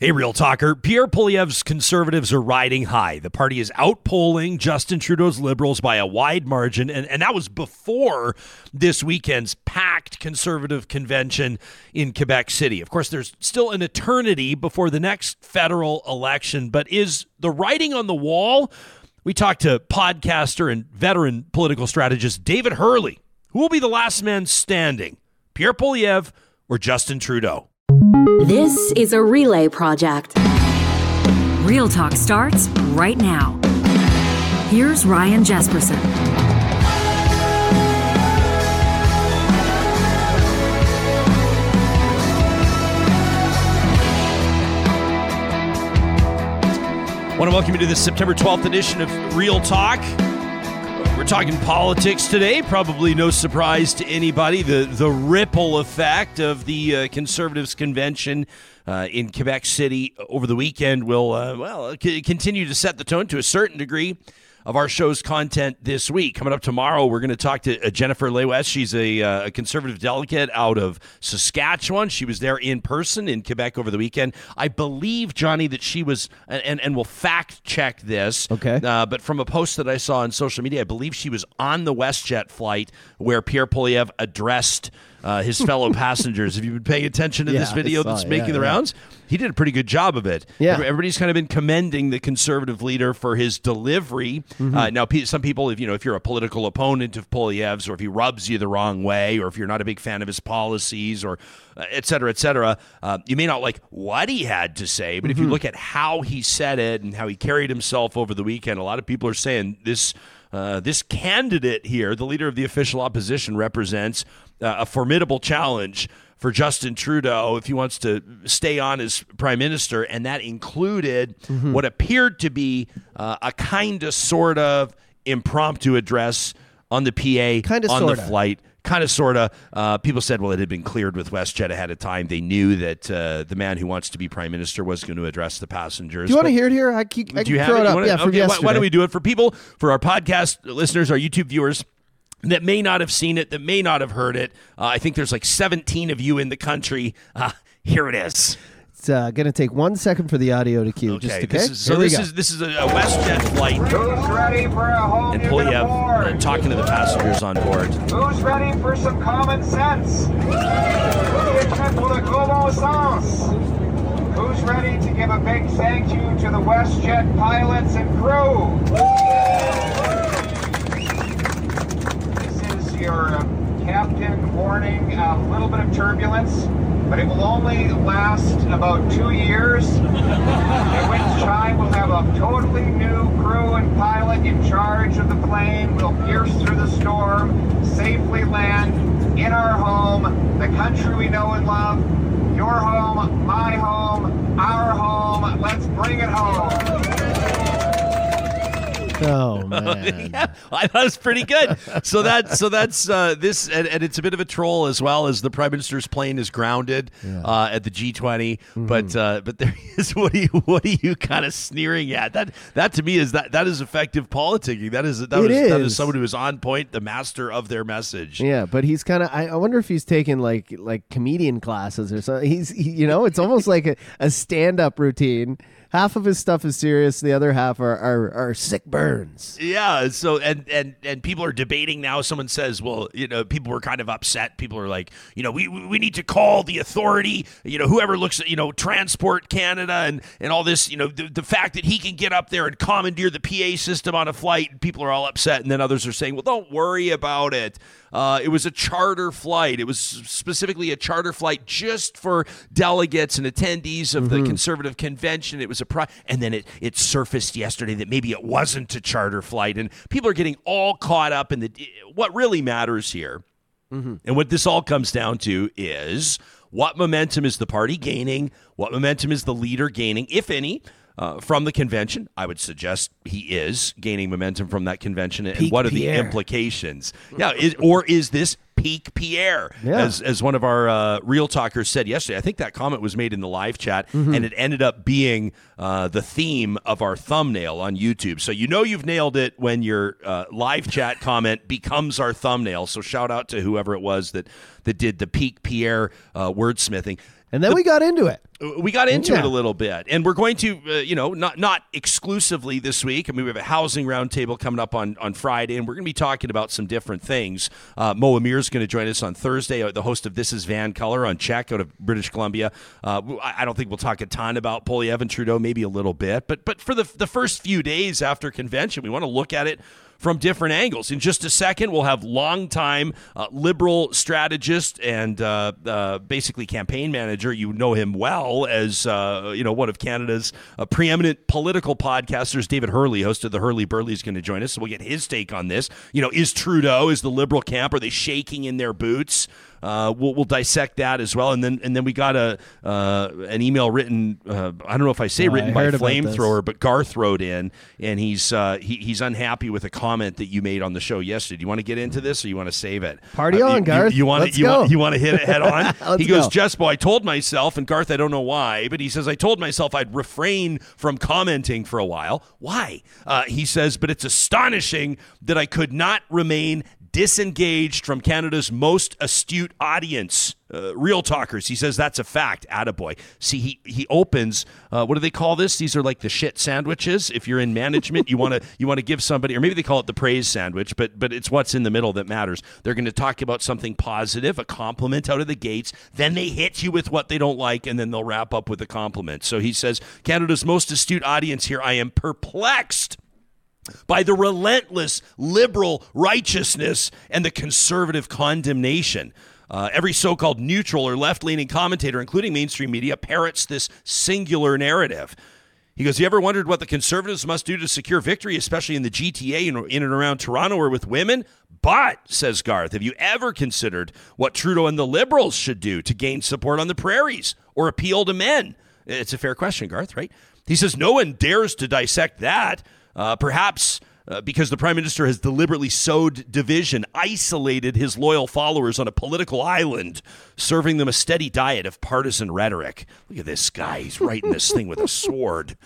Hey, Real Talker. Pierre Poilievre's conservatives are riding high. The party is outpolling Justin Trudeau's liberals by a wide margin, and, and that was before this weekend's packed conservative convention in Quebec City. Of course, there's still an eternity before the next federal election, but is the writing on the wall? We talked to podcaster and veteran political strategist David Herle. Who will be the last man standing, Pierre Poilievre or Justin Trudeau? This is a relay project. Real Talk starts right now. Here's Ryan Jespersen. I want to welcome you to this September 12th edition of Real Talk. We're talking politics today. Probably no surprise to anybody. The the ripple effect of the uh, Conservatives convention uh, in Quebec City over the weekend will uh, well c- continue to set the tone to a certain degree of our show's content this week. Coming up tomorrow, we're going to talk to uh, Jennifer Lewis. She's a, uh, a, conservative delegate out of Saskatchewan. She was there in person in Quebec over the weekend. I believe, Johnny, that she was, and, and we'll fact check this. Okay. Uh, but from a post that I saw on social media, I believe she was on the WestJet flight where Pierre Poilievre addressed uh, his fellow passengers. Have you been paying attention to Yeah, this video that's it. making Yeah, the yeah. rounds? He did a pretty good job of it. Yeah. Everybody's kind of been commending the conservative leader for his delivery. Mm-hmm. Uh, now, some people, if you know, if you're a political opponent of Poilievre's, or if he rubs you the wrong way, or if you're not a big fan of his policies, or uh, et cetera, et cetera, uh, you may not like what he had to say. But if Mm-hmm. you look at how he said it and how he carried himself over the weekend, a lot of people are saying this. Uh, this candidate here, the leader of the official opposition, represents uh, a formidable challenge for Justin Trudeau if he wants to stay on as prime minister, and that included Mm-hmm. what appeared to be uh, a kind of sort of impromptu address on the PA Kinda, on the sorta. flight. Kind of, sort of. Uh, people said, well, it had been cleared with WestJet ahead of time. They knew that uh, the man who wants to be prime minister was going to address the passengers. Do you want to hear it here? I, keep, I do you have throw it? it You up. wanna- yeah, okay, why- Why don't we do it for people, for our podcast listeners, our YouTube viewers that may not have seen it, that may not have heard it? Uh, I think there's like 17 of you in the country. Uh, here it is. It's uh, going to take one second for the audio to cue. Just okay. This is, so this go. is this is a, a WestJet flight, Who's ready for a whole and new Poilievre board? uh, talking to the passengers on board. Who's ready for some common sense? Who's prêt pour le gros bon sens? Who's ready to give a big thank you to the WestJet pilots and crew? This is your uh, captain warning a little bit of turbulence, but it will only last about two years, at which time we'll have a totally new crew and pilot in charge of the plane. We'll pierce through the storm, safely land in our home, the country we know and love. Your home, my home, our home. Let's bring it home. Oh, man. yeah, I thought it was pretty good. So that so that's uh, this, and, and it's a bit of a troll as well as the prime minister's plane is grounded uh, at the G20. Mm-hmm. But uh, but there is what are you what are you kind of sneering at? That that to me is that that is effective politicking. That is that It is, that is is. someone who is on point, the master of their message. Yeah, but he's kind of. I, I wonder if he's taking like like comedian classes or something. He's he, you know, it's almost like a, a stand up routine. Half of his stuff is serious. The other half are are, are sick burns. Yeah. So and and and people are debating now. Someone says, well, you know, people were kind of upset. People are like, you know, we we need to call the authority. You know, whoever looks at you know Transport Canada and and all this. You know, the, the fact that he can get up there and commandeer the PA system on a flight. People are all upset, and then others are saying, well, don't worry about it. Uh, it was a charter flight. It was specifically a charter flight just for delegates and attendees of the conservative convention. It was a pri- and then it it surfaced yesterday that maybe it wasn't a charter flight, and people are getting all caught up in the what really matters here. Mm-hmm. And what this all comes down to is what momentum is the party gaining? What momentum is the leader gaining, if any? Uh, from the convention, I would suggest he is gaining momentum from that convention. And Peak what are the implications? Yeah, is, or is this peak Pierre? Yeah. As, as one of our uh, real talkers said yesterday, I think that comment was made in the live chat, Mm-hmm. and it ended up being uh, the theme of our thumbnail on YouTube. So you know you've nailed it when your uh, live chat comment becomes our thumbnail. So shout out to whoever it was that that did the peak Pierre uh, wordsmithing. And then we got into it. we got into Yeah. it a little bit, and we're going to, uh, you know, not not exclusively this week. I mean, we have a housing roundtable coming up on on Friday, and we're going to be talking about some different things. Uh, Mo Amir is going to join us on Thursday, uh, the host of This Is VANCOLOUR on CHEK out of British Columbia. Uh, I I don't think we'll talk a ton about Poilievre and Trudeau, maybe a little bit, but but for the the first few days after convention, we want to look at it from different angles. In just a second, we'll have longtime uh, liberal strategist and uh, uh, basically campaign manager. You know him well as uh, you know one of Canada's uh, preeminent political podcasters. David Herle, host of the Herle Burly, is going to join us. So we'll get his take on this. You know, is Trudeau is the liberal camp? Are they shaking in their boots? Uh, we'll, we'll dissect that as well, and then and then we got a uh, an email written. Uh, I don't know if I say Oh, I written by flamethrower, but Garth wrote in, and he's uh, he, he's unhappy with a comment that you made on the show yesterday. Do you want to get into this, or you want to save it? Party Uh, on, you, Garth. You, want Let's to you want, you want to hit it head on? He goes, go. Jespo, I told myself, and Garth, I don't know why, but he says I told myself I'd refrain from commenting for a while. Why? Uh, he says, but it's astonishing that I could not remain disengaged from Canada's most astute audience. Uh, real talkers. He says that's a fact. Attaboy. See, he he opens. Uh, what do they call this? These are like the shit sandwiches. If you're in management, you want to you want to give somebody, or maybe they call it the praise sandwich, but but it's what's in the middle that matters. They're going to talk about something positive, a compliment out of the gates. Then they hit you with what they don't like, and then they'll wrap up with a compliment. So he says, Canada's most astute audience here. I am perplexed by the relentless liberal righteousness and the conservative condemnation. Uh, every so called neutral or left leaning commentator, including mainstream media, parrots this singular narrative. He goes, You ever wondered what the conservatives must do to secure victory, especially in the GTA and in and around Toronto or with women? But, says Garth, have you ever considered what Trudeau and the Liberals should do to gain support on the prairies or appeal to men? It's a fair question, Garth, right? He says, No one dares to dissect that. Uh, perhaps uh, because the prime minister has deliberately sowed division, isolated his loyal followers on a political island, serving them a steady diet of partisan rhetoric. Look at this guy. He's writing this thing with a sword.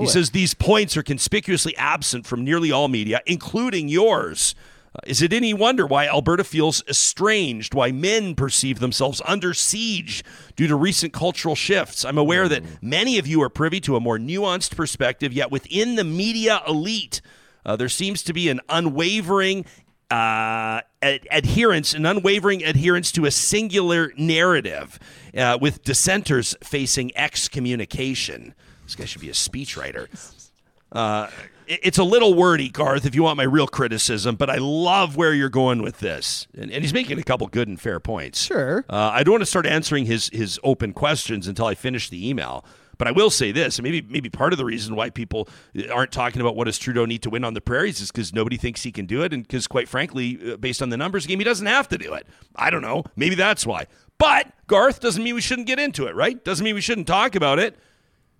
He says these points are conspicuously absent from nearly all media, including yours. Is it any wonder why Alberta feels estranged, why men perceive themselves under siege due to recent cultural shifts? I'm aware that many of you are privy to a more nuanced perspective, yet within the media elite, uh, there seems to be an unwavering uh, ad- adherence, an unwavering adherence to a singular narrative, uh, with dissenters facing excommunication. This guy should be a speechwriter. Uh, it's a little wordy, Garth, if you want my real criticism, but I love where you're going with this. And, and he's making a couple good and fair points. Sure. Uh, I don't want to start answering his, his open questions until I finish the email. But I will say this, and maybe maybe part of the reason why people aren't talking about what does Trudeau need to win on the prairies is because nobody thinks he can do it, and because quite frankly, uh, based on the numbers game, he doesn't have to do it. I don't know. Maybe that's why. But Garth doesn't mean we shouldn't get into it, right? Doesn't mean we shouldn't talk about it.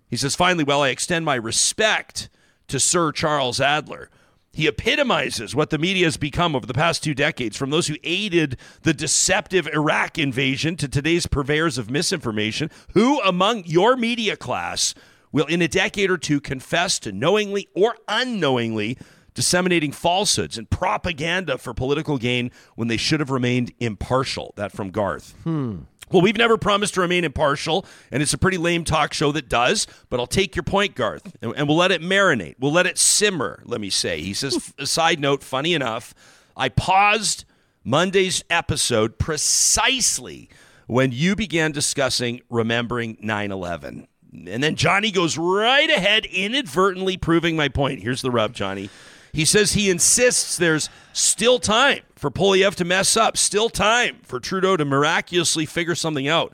He says, finally, well, I extend my respect to Sir Charles Adler. He epitomizes what the media has become over the past two decades, from those who aided the deceptive Iraq invasion to today's purveyors of misinformation. Who among your media class will, in a decade or two, confess to knowingly or unknowingly disseminating falsehoods and propaganda for political gain when they should have remained impartial? That from Garth. Hmm. Well, we've never promised to remain impartial, and it's a pretty lame talk show that does, but I'll take your point, Garth, and, and we'll let it marinate. We'll let it simmer, let me say. He says, hmm. a side note, funny enough, I paused Monday's episode precisely when you began discussing remembering 9 11. And then Johnny goes right ahead, inadvertently proving my point. Here's the rub, Johnny. He says he insists there's still time for Poilievre to mess up, still time for Trudeau to miraculously figure something out.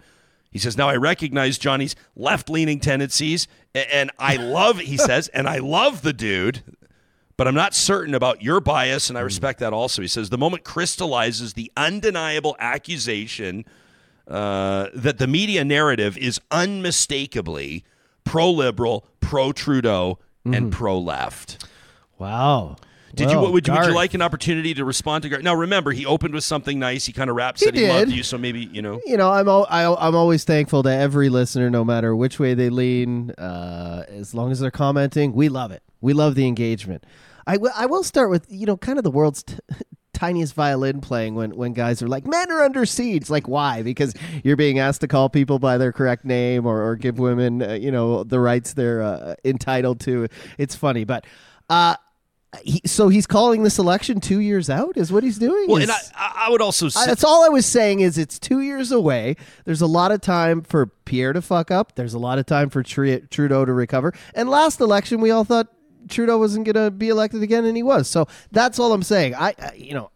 He says, Now I recognize Johnny's left leaning tendencies, and I love, he says, and I love the dude, but I'm not certain about your bias, and I respect that also. He says, The moment crystallizes the undeniable accusation uh, that the media narrative is unmistakably pro liberal, pro Trudeau, and pro left. Wow. Did you would, you would you like an opportunity to respond to Gar- Now remember, he opened with something nice. He kind of He said he, loved you, so maybe you know. You know, I'm al- I, I'm always thankful to every listener, no matter which way they lean. Uh, as long as they're commenting, we love it. We love the engagement. I will- I will start with you know kind of the world's t- tiniest violin playing when when guys are like, "Men are under siege." Like, why? Because you're being asked to call people by their correct name or, or give women, uh, you know, the rights they're uh, entitled to. It's funny, but. Uh, he, so he's calling this election two years out, is what he's doing. Well, Is- and I, I would also say I- that's all I was saying is it's two years away. There's a lot of time for Pierre to fuck up. There's a lot of time for Tru- Trudeau to recover. And last election, we all thought Trudeau wasn't going to be elected again, and he was. So that's all I'm saying. I, I you know,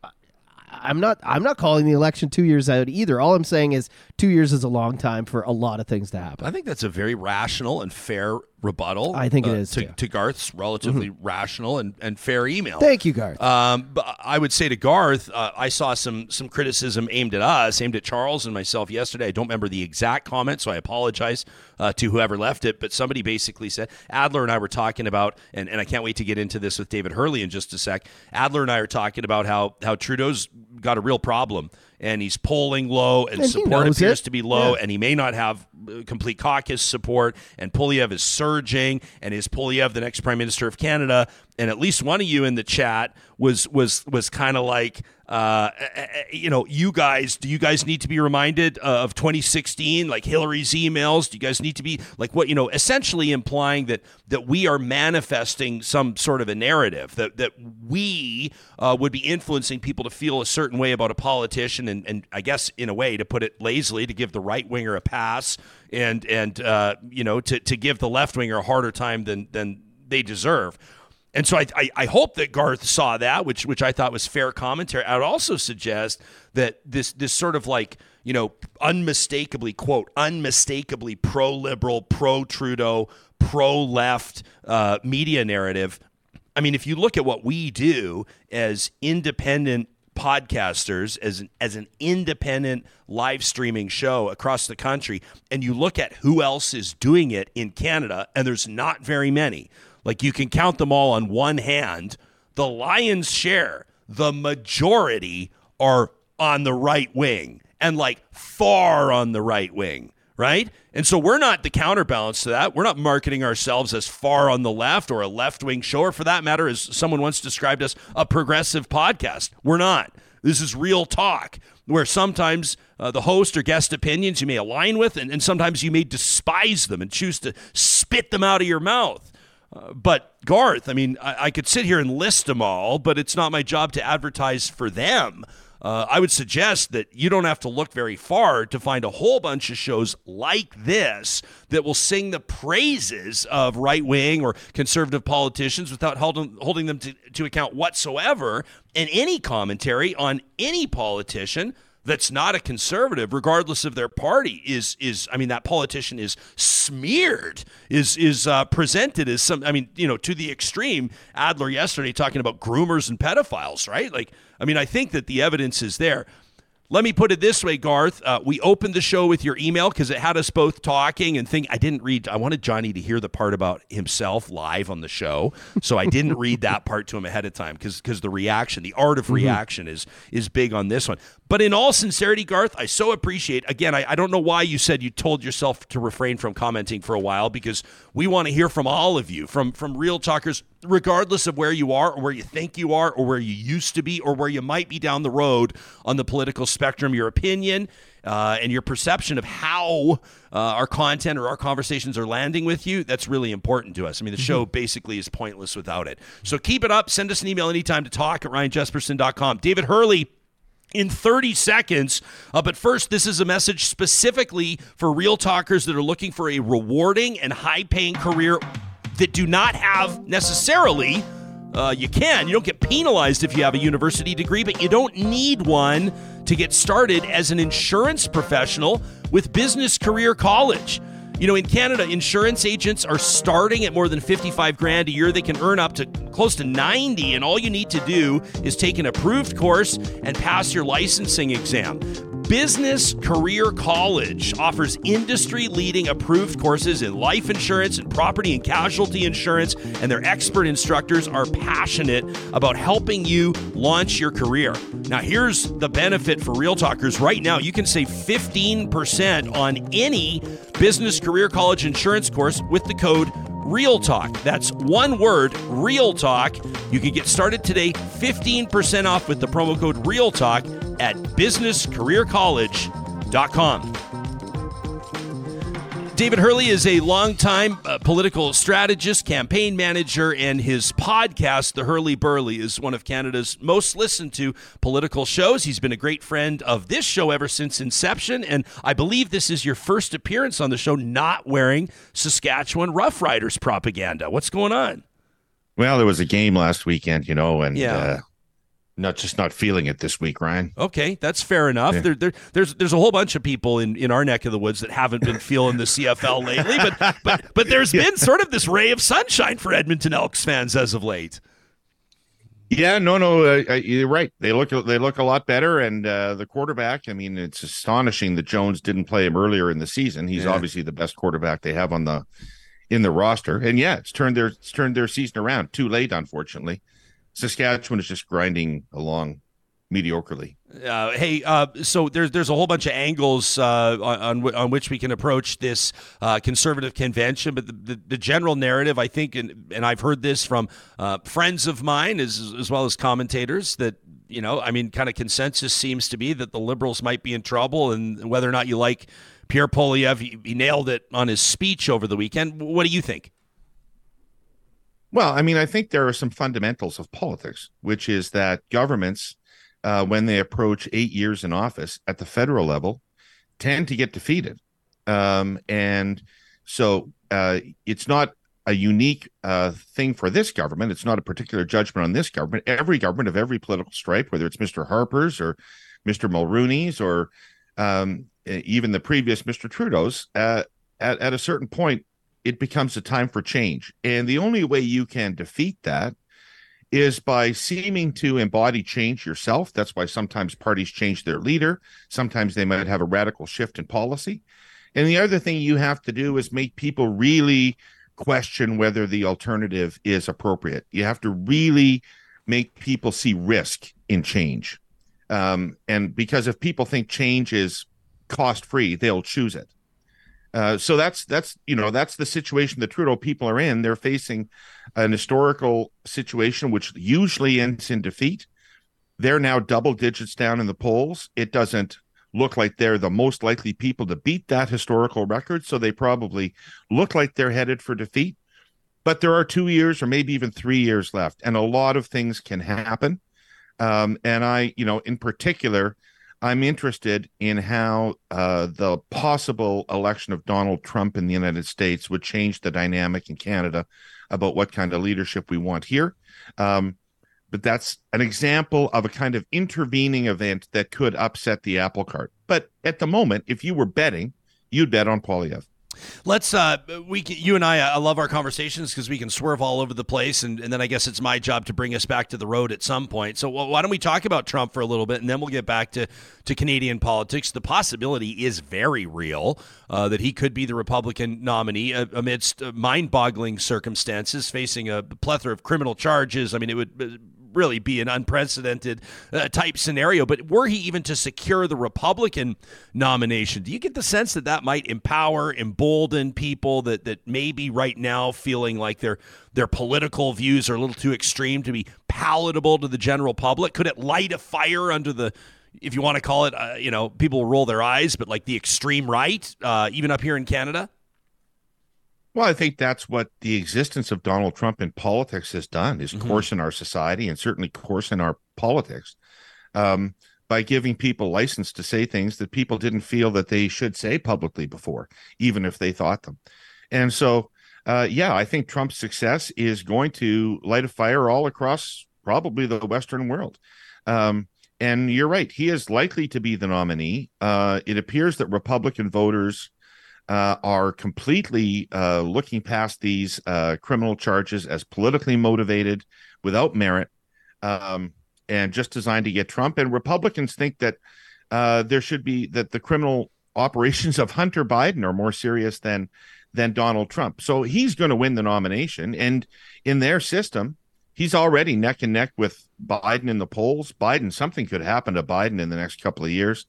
I'm not, I'm not calling the election two years out either. All I'm saying is two years is a long time for a lot of things to happen. I think that's a very rational and fair rebuttal. I think it uh, is, to, too. Mm-hmm. to Garth's relatively rational and, and fair email. Thank you, Garth. Um, but I would say to Garth, uh, I saw some some criticism aimed at us, aimed at Charles and myself yesterday. I don't remember the exact comment, so I apologize uh, to whoever left it. But somebody basically said Adler and I were talking about, and, and I can't wait to get into this with David Herle in just a sec. Adler and I are talking about how how Trudeau's got a real problem. And he's polling low, and, And support appears it. to be low, Yeah. and he may not have uh, complete caucus support. And Poilievre is surging, and is Poilievre the next prime minister of Canada? And at least one of you in the chat was was was kind of like, uh, you know, you guys, do you guys need to be reminded uh, of 2016, like Hillary's emails? Do you guys need to be like what you know, essentially implying that that we are manifesting some sort of a narrative that that we uh, would be influencing people to feel a certain way about a politician, and, and I guess in a way, to put it lazily, to give the right winger a pass, and and uh, you know, to to give the left winger a harder time than than they deserve. And so I, I, I hope that Garth saw that, which which I thought was fair commentary. I would also suggest that this this sort of like you know unmistakably quote unmistakably pro liberal, pro Trudeau, pro left uh, media narrative. I mean, if you look at what we do as independent podcasters as an, as an independent live streaming show across the country and you look at who else is doing it in Canada and there's not very many like you can count them all on one hand the lion's share the majority are on the right wing and like far on the right wing right? And so we're not the counterbalance to that. We're not marketing ourselves as far on the left or a left wing show, or for that matter, as someone once described us, a progressive podcast. We're not. This is real talk where sometimes uh, the host or guest opinions you may align with, and, and sometimes you may despise them and choose to spit them out of your mouth. But Garth, I mean, I, I could sit here and list them all, but it's not my job to advertise for them. Uh, I would suggest that you don't have to look very far to find a whole bunch of shows like this that will sing the praises of right wing or conservative politicians without holding, holding them to, to account whatsoever in any commentary on any politician that's not a conservative, regardless of their party, is is I mean that politician is smeared, is is uh, presented as some I mean you know to the extreme. Adler yesterday talking about groomers and pedophiles, right? Like I mean I think that the evidence is there. Let me put it this way, Garth. Uh, we opened the show with your email because it had us both talking and think. I didn't read. I wanted Johnny to hear the part about himself live on the show, so I didn't read that part to him ahead of time because because the reaction, the art of reaction, is is big on this one. But in all sincerity, Garth, I so appreciate. Again, I, I don't know why you said you told yourself to refrain from commenting for a while because we want to hear from all of you, from from real talkers, regardless of where you are or where you think you are or where you used to be or where you might be down the road on the political spectrum. Your opinion uh, and your perception of how uh, our content or our conversations are landing with you, that's really important to us. I mean, the show basically is pointless without it. So keep it up. Send us an email anytime to talk at ryanjespersen.com. David Herle in 30 seconds. Uh, but first, this is a message specifically for real talkers that are looking for a rewarding and high paying career that do not have necessarily. Uh, you can. You don't get penalized if you have a university degree, but you don't need one to get started as an insurance professional with Business Career College. You know, in Canada, insurance agents are starting at more than 55 grand a year. They can earn up to close to 90, and all you need to do is take an approved course and pass your licensing exam. Business Career College offers industry leading approved courses in life insurance and property and casualty insurance, and their expert instructors are passionate about helping you launch your career. Now, here's the benefit for Real Talkers right now you can save 15% on any Business Career College insurance course with the code Real Talk. That's one word, Real Talk. You can get started today, 15% off with the promo code Real Talk at businesscareercollege.com. David Herle is a longtime uh, political strategist, campaign manager, and his podcast, The Herle Burly, is one of Canada's most listened to political shows. He's been a great friend of this show ever since inception, and I believe this is your first appearance on the show not wearing Saskatchewan Roughriders propaganda. What's going on? Well, there was a game last weekend, you know, and Yeah. uh, not just not feeling it this week, Ryan. Okay, that's fair enough. Yeah. There, there, there's there's a whole bunch of people in, in our neck of the woods that haven't been feeling the CFL lately, but but but there's been sort of this ray of sunshine for Edmonton Elks fans as of late. Yeah, no, no, uh, you're right. They look they look a lot better, and uh, the quarterback. I mean, it's astonishing that Jones didn't play him earlier in the season. He's Yeah. obviously the best quarterback they have on the in the roster, and yeah, it's turned their it's turned their season around. Too late, unfortunately. Saskatchewan is just grinding along mediocrely. Uh, hey, uh, so there's there's a whole bunch of angles uh, on on, which we can approach this uh, conservative convention, but the, the, the general narrative, I think, and, and I've heard this from uh, friends of mine as as well as commentators that you know, I mean, kind of consensus seems to be that the liberals might be in trouble, and whether or not you like Pierre Poilievre, he, he nailed it on his speech over the weekend. What do you think? Well, I mean, I think there are some fundamentals of politics, which is that governments, uh, when they approach eight years in office at the federal level, tend to get defeated. Um, and so uh, it's not a unique uh, thing for this government. It's not a particular judgment on this government. Every government of every political stripe, whether it's Mr. Harper's or Mr. Mulrooney's or um, even the previous Mr. Trudeau's, uh, at, at a certain point, it becomes a time for change. And the only way you can defeat that is by seeming to embody change yourself. That's why sometimes parties change their leader. Sometimes they might have a radical shift in policy. And the other thing you have to do is make people really question whether the alternative is appropriate. You have to really make people see risk in change. Um, and because if people think change is cost free, they'll choose it. Uh, so that's that's you know that's the situation the Trudeau people are in. They're facing an historical situation which usually ends in defeat. They're now double digits down in the polls. It doesn't look like they're the most likely people to beat that historical record, so they probably look like they're headed for defeat. But there are two years or maybe even three years left, and a lot of things can happen. Um, and I, you know, in particular, I'm interested in how uh, the possible election of Donald Trump in the United States would change the dynamic in Canada about what kind of leadership we want here. Um, but that's an example of a kind of intervening event that could upset the apple cart. But at the moment, if you were betting, you'd bet on Poilievre. Let's uh we can, you and I I love our conversations because we can swerve all over the place and, and then I guess it's my job to bring us back to the road at some point. So wh- why don't we talk about Trump for a little bit and then we'll get back to to Canadian politics. The possibility is very real uh, that he could be the Republican nominee uh, amidst uh, mind-boggling circumstances, facing a plethora of criminal charges. I mean, it would. Really be an unprecedented uh, type scenario. But were he even to secure the Republican nomination, do you get the sense that that might empower, embolden people that that maybe right now feeling like their their political views are a little too extreme to be palatable to the general public? Could it light a fire under the if you want to call it, uh, you know, people roll their eyes, but like the extreme right, uh, even up here in Canada? Well, I think that's what the existence of Donald Trump in politics has done is Mhm. course in our society and certainly course in our politics um, by giving people license to say things that people didn't feel that they should say publicly before, even if they thought them. And so, uh, yeah, I think Trump's success is going to light a fire all across probably the Western world. Um, and you're right, he is likely to be the nominee. Uh, it appears that Republican voters uh, are completely uh, looking past these uh, criminal charges as politically motivated, without merit, um, and just designed to get Trump. And Republicans think that uh, there should be that the criminal operations of Hunter Biden are more serious than than Donald Trump. So he's going to win the nomination, and in their system, he's already neck and neck with Biden in the polls. Biden, something could happen to Biden in the next couple of years.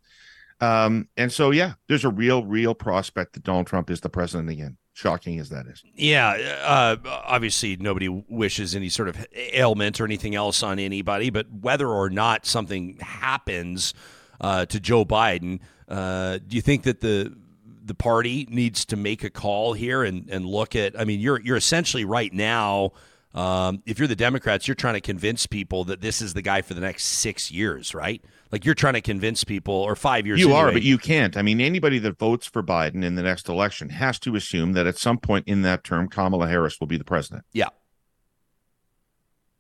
Um, and so, yeah, there's a real, real prospect that Donald Trump is the president again. shocking as that is. Yeah, uh, obviously nobody wishes any sort of ailment or anything else on anybody, but whether or not something happens uh, to Joe Biden, uh, do you think that the the party needs to make a call here and, and look at? I mean, you're you're essentially right now. Um, if you're the Democrats, you're trying to convince people that this is the guy for the next six years, right? Like you're trying to convince people, or five years. You anyway. are, but you can't. I mean, anybody that votes for Biden in the next election has to assume that at some point in that term, Kamala Harris will be the president. Yeah.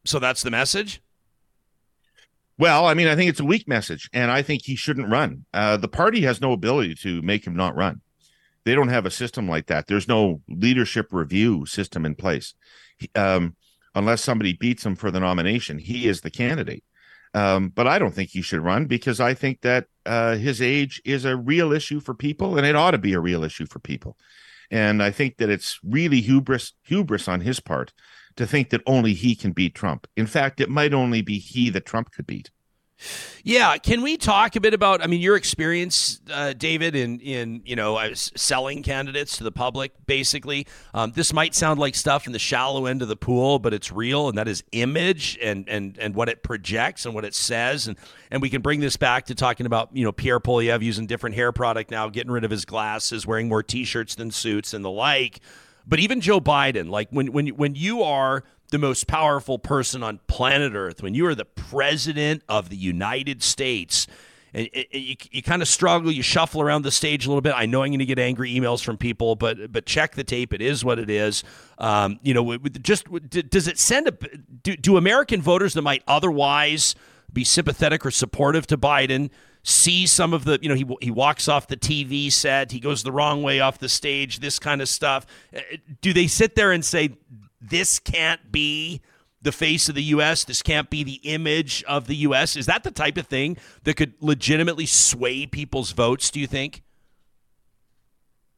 So that's the message. Well, I mean, I think it's a weak message, and I think he shouldn't run. Uh, the party has no ability to make him not run. They don't have a system like that. There's no leadership review system in place. Um, unless somebody beats him for the nomination, he is the candidate. Um, but I don't think he should run because I think that uh, his age is a real issue for people, and it ought to be a real issue for people. And I think that it's really hubris hubris on his part to think that only he can beat Trump. In fact, it might only be he that Trump could beat. Yeah, can we talk a bit about? I mean, your experience, uh, David, in in you know uh, selling candidates to the public. Basically, um, this might sound like stuff in the shallow end of the pool, but it's real, and that is image and and and what it projects and what it says, and and we can bring this back to talking about you know Pierre Poilievre using different hair product now, getting rid of his glasses, wearing more T-shirts than suits, and the like. But even Joe Biden, like when when when you are the most powerful person on planet Earth, when you are the president of the United States, and, you, you kind of struggle, you shuffle around the stage a little bit. I know I'm going to get angry emails from people, but but check the tape. It is what it is. Um, you know, just does it send a do, do American voters that might otherwise be sympathetic or supportive to Biden? See some of the you know he he walks off the TV set, he goes the wrong way off the stage, this kind of stuff. Uh, do they sit there and say this can't be the face of the US, this can't be the image of the US? Is that the type of thing that could legitimately sway people's votes, do you think?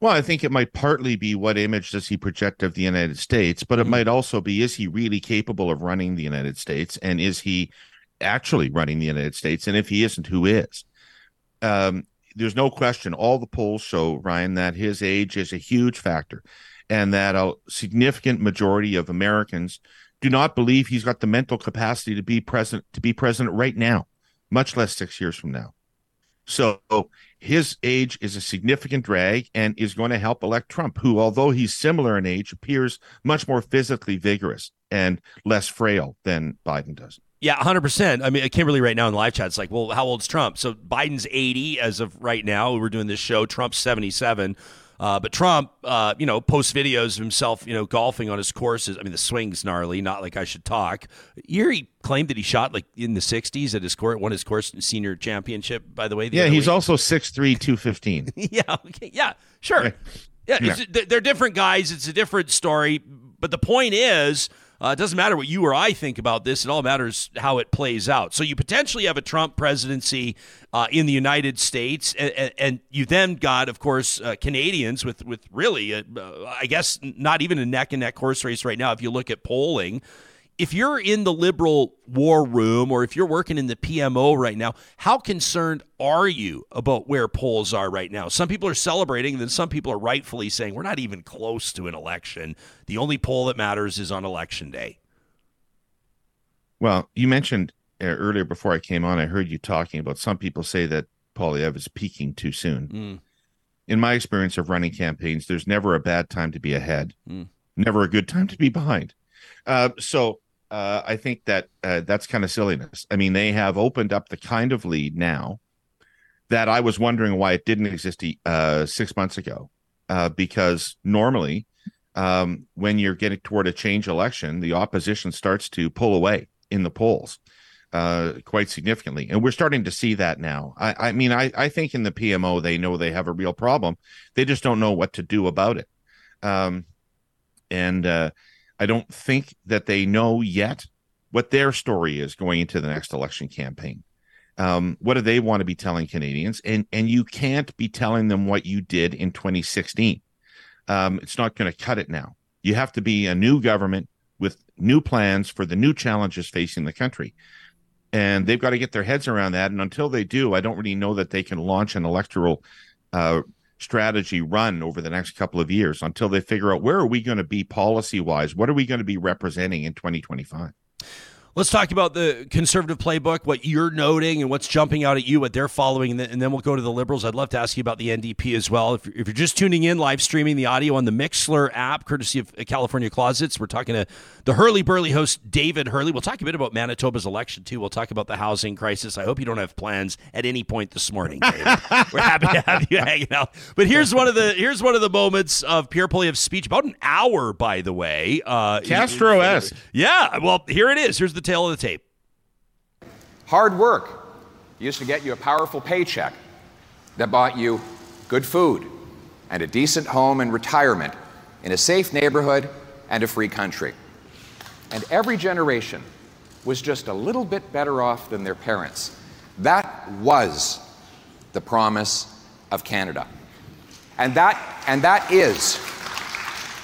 Well, I think it might partly be what image does he project of the United States, but it mm-hmm. might also be is he really capable of running the United States and is he actually running the United States? And if he isn't, who is? Um, there's no question. All the polls show Ryan that his age is a huge factor, and that a significant majority of Americans do not believe he's got the mental capacity to be president to be president right now, much less six years from now. So his age is a significant drag and is going to help elect Trump, who, although he's similar in age, appears much more physically vigorous and less frail than Biden does. Yeah, 100%. I mean, Kimberly right now in the live chat, it's like, well, how old's Trump? So Biden's 80 as of right now. We're doing this show. Trump's 77. Uh, but Trump, uh, you know, posts videos of himself, you know, golfing on his courses. I mean, the swing's gnarly, not like I should talk. Here he claimed that he shot like in the 60s at his court, won his course senior championship, by the way. The yeah, he's week. also 6'3, 215. yeah, okay, yeah, sure. Yeah, yeah. they're different guys. It's a different story. But the point is, uh, it doesn't matter what you or I think about this. It all matters how it plays out. So you potentially have a Trump presidency uh, in the United States, and, and, you then got, of course, uh, Canadians with with really, uh, I guess, not even a neck and neck horse race right now. If you look at polling, if you're in the liberal war room or if you're working in the PMO right now, how concerned are you about where polls are right now? Some people are celebrating, and then some people are rightfully saying we're not even close to an election. The only poll that matters is on election day. Well, you mentioned uh, earlier before I came on, I heard you talking about some people say that Poilievre is peaking too soon. Mm. In my experience of running campaigns, there's never a bad time to be ahead, mm. never a good time to be behind. Uh, so uh, I think that uh, that's kind of silliness. I mean, they have opened up the kind of lead now that I was wondering why it didn't exist uh, six months ago. Uh, because normally, um, when you're getting toward a change election, the opposition starts to pull away in the polls uh, quite significantly, and we're starting to see that now. I, I mean, I, I think in the PMO they know they have a real problem. They just don't know what to do about it. Um, and uh, I don't think that they know yet what their story is going into the next election campaign. Um, what do they want to be telling Canadians? And and you can't be telling them what you did in 2016. Um, it's not going to cut it now. You have to be a new government with new plans for the new challenges facing the country. And they've got to get their heads around that. And until they do, I don't really know that they can launch an electoral uh, strategy run over the next couple of years until they figure out where are we going to be policy wise? What are we going to be representing in 2025? Let's talk about the conservative playbook, what you're noting and what's jumping out at you, what they're following, and then, we'll go to the liberals. I'd love to ask you about the NDP as well. If, if, you're just tuning in, live streaming the audio on the Mixlr app, courtesy of California Closets, we're talking to the Herle Burly host, David Herle. We'll talk a bit about Manitoba's election, too. We'll talk about the housing crisis. I hope you don't have plans at any point this morning, David. we're happy to have you hanging out. But here's one of the here's one of the moments of Pierre Poilievre's speech, about an hour, by the way. Uh, Castro esque. Yeah, well, here it is. Here's the tail of the tape. Hard work used to get you a powerful paycheck that bought you good food and a decent home and retirement in a safe neighborhood and a free country. And every generation was just a little bit better off than their parents. That was the promise of Canada. And that, and that is,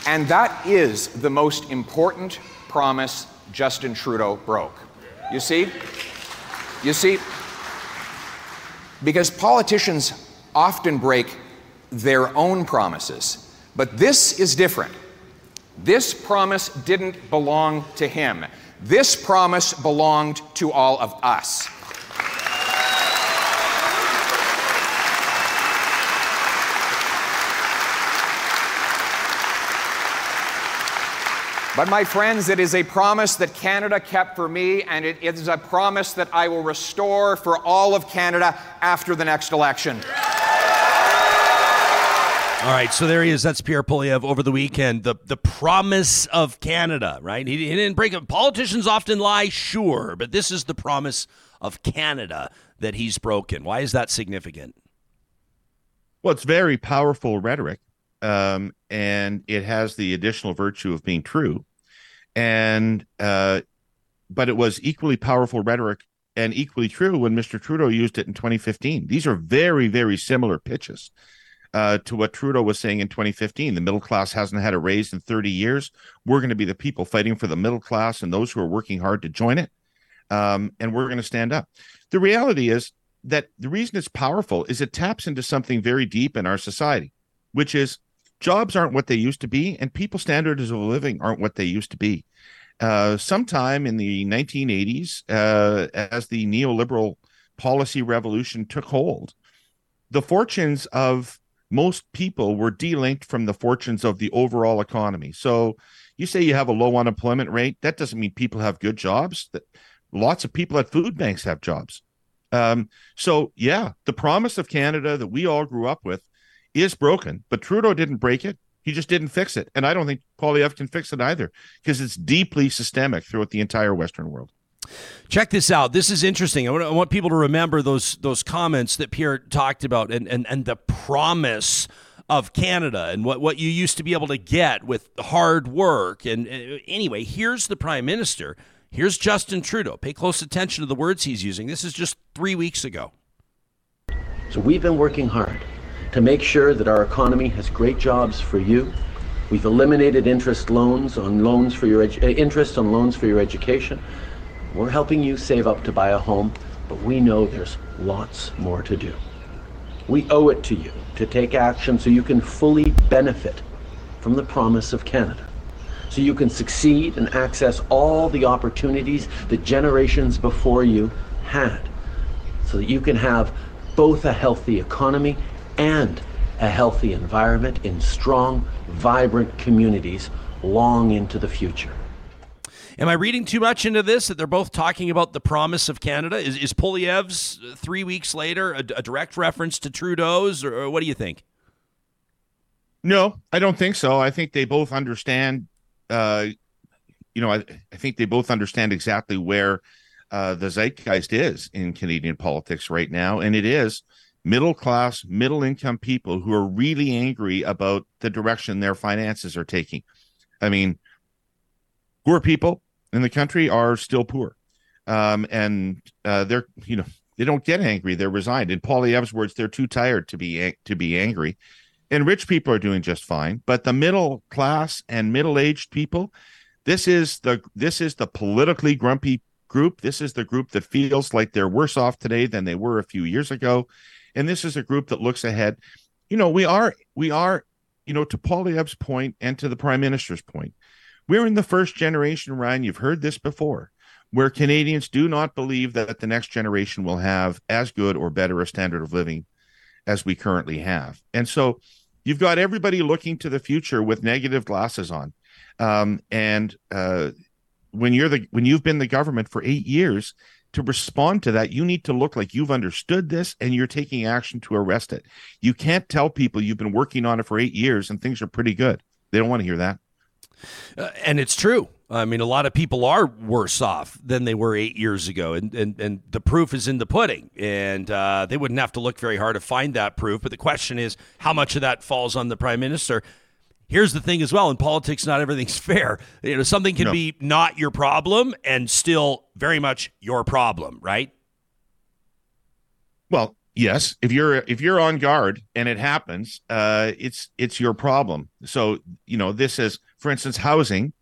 and that is the most important promise Justin Trudeau broke. You see? You see, because politicians often break their own promises, but this is different. This promise didn't belong to him. This promise belonged to all of us. But, my friends, it is a promise that Canada kept for me, and it is a promise that I will restore for all of Canada after the next election. All right, so there he is. That's Pierre Poilievre over the weekend. The the promise of Canada, right? He, he didn't break it. Politicians often lie, sure, but this is the promise of Canada that he's broken. Why is that significant? Well, it's very powerful rhetoric um, and it has the additional virtue of being true. And uh, but it was equally powerful rhetoric and equally true when Mr. Trudeau used it in 2015. These are very, very similar pitches uh, to what Trudeau was saying in 2015. The middle class hasn't had a raise in 30 years. We're going to be the people fighting for the middle class and those who are working hard to join it. Um, and we're going to stand up. The reality is that the reason it's powerful is it taps into something very deep in our society, which is jobs aren't what they used to be, and people's standards of living aren't what they used to be. Uh, sometime in the 1980s, uh, as the neoliberal policy revolution took hold, the fortunes of most people were delinked from the fortunes of the overall economy. So you say you have a low unemployment rate, that doesn't mean people have good jobs. That lots of people at food banks have jobs. Um, so yeah, the promise of Canada that we all grew up with is broken, but Trudeau didn't break it. He just didn't fix it. And I don't think Poilievre can fix it either because it's deeply systemic throughout the entire Western world. Check this out. This is interesting. I want, I want people to remember those those comments that Pierre talked about and, and, and the promise of Canada and what, what you used to be able to get with hard work. And uh, anyway, here's the prime minister. Here's Justin Trudeau. Pay close attention to the words he's using. This is just three weeks ago. So we've been working hard to make sure that our economy has great jobs for you. We've eliminated interest loans on loans for your edu- uh, interest on loans for your education. We're helping you save up to buy a home, but we know there's lots more to do. We owe it to you to take action so you can fully benefit from the promise of Canada. So you can succeed and access all the opportunities that generations before you had. So that you can have both a healthy economy and a healthy environment in strong, vibrant communities long into the future. Am I reading too much into this that they're both talking about the promise of Canada? Is, is Poilievre's three weeks later a, a direct reference to Trudeau's, or, or, what do you think? No, I don't think so. I think they both understand. Uh, you know, I, I think they both understand exactly where uh, the zeitgeist is in Canadian politics right now, and it is middle class, middle income people who are really angry about the direction their finances are taking. I mean, poor people in the country are still poor. Um, and uh, they're, you know, they don't get angry. They're resigned. In Poilievre's words, they're too tired to be to be angry. And rich people are doing just fine. But the middle class and middle aged people, this is the this is the politically grumpy group. This is the group that feels like they're worse off today than they were a few years ago. And this is a group that looks ahead. you know, we are we are, you know, to Poilievre's point and to the prime minister's point, we're in the first generation, Ryan. You've heard this before, where Canadians do not believe that the next generation will have as good or better a standard of living as we currently have. And so you've got everybody looking to the future with negative glasses on. Um, and uh, when you're the when you've been the government for eight years, to respond to that, you need to look like you've understood this and you're taking action to arrest it. You can't tell people you've been working on it for eight years and things are pretty good. They don't want to hear that. Uh, and it's true. I mean, a lot of people are worse off than they were eight years ago, and and, and the proof is in the pudding. And uh, they wouldn't have to look very hard to find that proof. But the question is, how much of that falls on the prime minister? Here's the thing as well in politics, not everything's fair. You know, something can No. be not your problem and still very much your problem, right? Well, yes. If you're if you're on guard and it happens, uh, it's it's your problem. So you know this is, for instance, housing.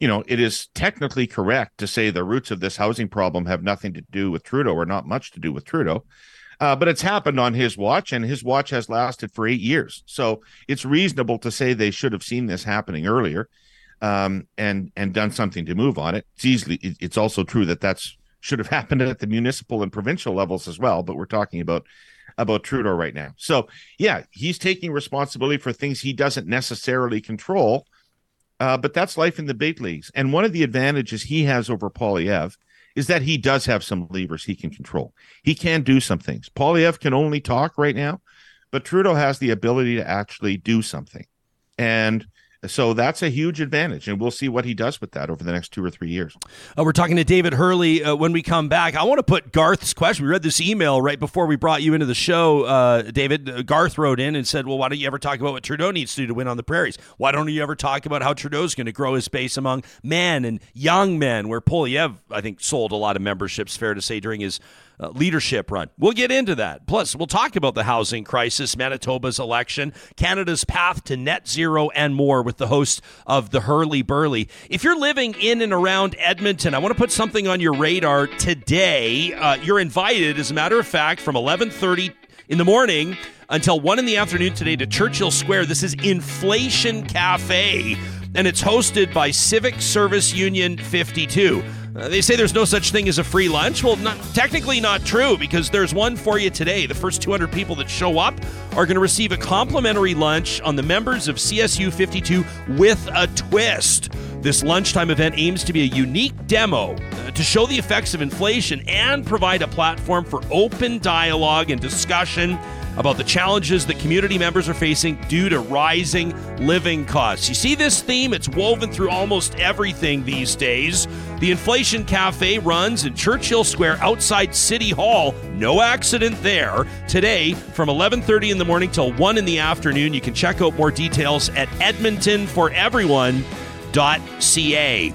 You know, it is technically correct to say the roots of this housing problem have nothing to do with Trudeau or not much to do with Trudeau. Uh, but it's happened on his watch, and his watch has lasted for eight years. So it's reasonable to say they should have seen this happening earlier, um, and and done something to move on it. It's easily. it- It's also true that that's should have happened at the municipal and provincial levels as well. But we're talking about about Trudeau right now. So yeah, he's taking responsibility for things he doesn't necessarily control. Uh, but that's life in the big leagues. And one of the advantages he has over Poilievre is that he does have some levers he can control. He can do some things. Poilievre can only talk right now, but Trudeau has the ability to actually do something. And so that's a huge advantage. And we'll see what he does with that over the next two or three years. Uh, we're talking to David Herle uh, when we come back. I want to put Garth's question. We read this email right before we brought you into the show, uh, David. Uh, Garth wrote in and said, Well, why don't you ever talk about what Trudeau needs to do to win on the prairies? Why don't you ever talk about how Trudeau's going to grow his base among men and young men, where Poilievre, I think, sold a lot of memberships, fair to say, during his uh, leadership run. We'll get into that. Plus, we'll talk about the housing crisis, Manitoba's election, Canada's path to net zero, and more with the host of the Herle Burly. If you're living in and around Edmonton, I want to put something on your radar today. Uh, you're invited, as a matter of fact, from 11:30 in the morning until 1 in the afternoon today to Churchill Square. This is Inflation Cafe, and it's hosted by Civic Service Union 52. Uh, they say there's no such thing as a free lunch. Well, not, technically not true because there's one for you today. The first 200 people that show up are going to receive a complimentary lunch on the members of CSU 52 with a twist. This lunchtime event aims to be a unique demo uh, to show the effects of inflation and provide a platform for open dialogue and discussion about the challenges that community members are facing due to rising living costs. You see this theme? It's woven through almost everything these days. The Inflation Cafe runs in Churchill Square outside City Hall. No accident there. Today from 11:30 in the morning till 1 in the afternoon. You can check out more details at edmontonforeveryone.ca.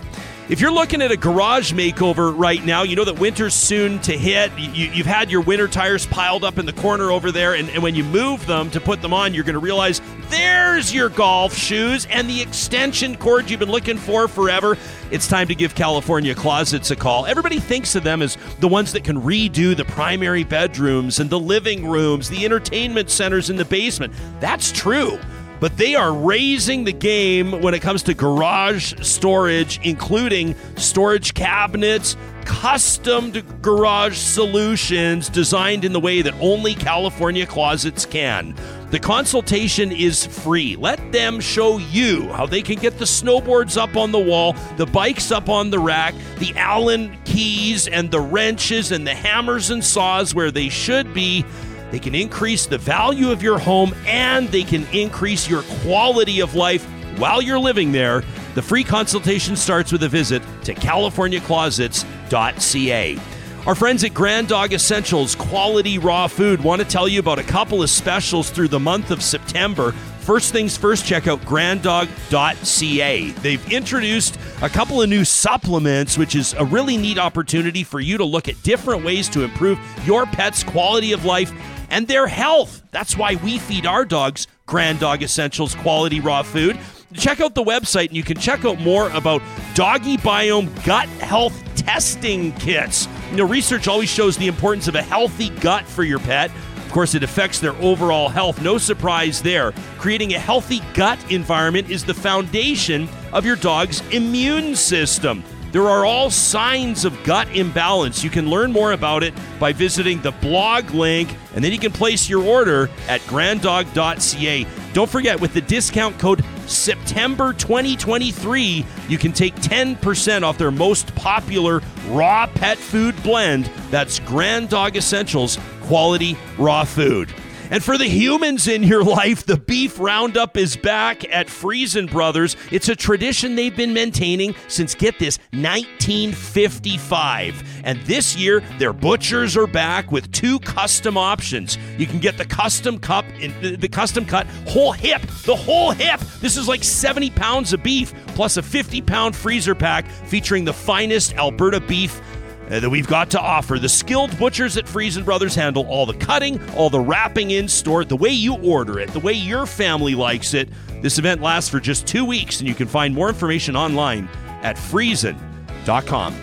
If you're looking at a garage makeover right now, you know that winter's soon to hit. You, you've had your winter tires piled up in the corner over there, and, and when you move them to put them on, you're going to realize there's your golf shoes and the extension cord you've been looking for forever. It's time to give California Closets a call. Everybody thinks of them as the ones that can redo the primary bedrooms and the living rooms, the entertainment centers in the basement. That's true but they are raising the game when it comes to garage storage, including storage cabinets, custom garage solutions designed in the way that only California closets can. The consultation is free. Let them show you how they can get the snowboards up on the wall, the bikes up on the rack, the Allen keys and the wrenches and the hammers and saws where they should be. They can increase the value of your home and they can increase your quality of life while you're living there. The free consultation starts with a visit to californiaclosets.ca. Our friends at Grand Dog Essentials Quality Raw Food want to tell you about a couple of specials through the month of September. First things first, check out granddog.ca. They've introduced a couple of new supplements, which is a really neat opportunity for you to look at different ways to improve your pet's quality of life and their health. That's why we feed our dogs Grand Dog Essentials quality raw food. Check out the website and you can check out more about doggy biome gut health testing kits. You know, research always shows the importance of a healthy gut for your pet. Of course, it affects their overall health. No surprise there. Creating a healthy gut environment is the foundation of your dog's immune system. There are all signs of gut imbalance. You can learn more about it by visiting the blog link, and then you can place your order at granddog.ca. Don't forget, with the discount code September 2023, you can take 10% off their most popular raw pet food blend. That's Grand Dog Essentials quality raw food. And for the humans in your life, the beef roundup is back at Freson Brothers. It's a tradition they've been maintaining since, get this, 1955. And this year, their butchers are back with two custom options. You can get the custom cup, in, the custom cut whole hip, the whole hip. This is like 70 pounds of beef plus a 50 pound freezer pack featuring the finest Alberta beef that we've got to offer. The skilled butchers at Freson Brothers handle all the cutting, all the wrapping in store, the way you order it, the way your family likes it. This event lasts for just two weeks, and you can find more information online at friesen.com.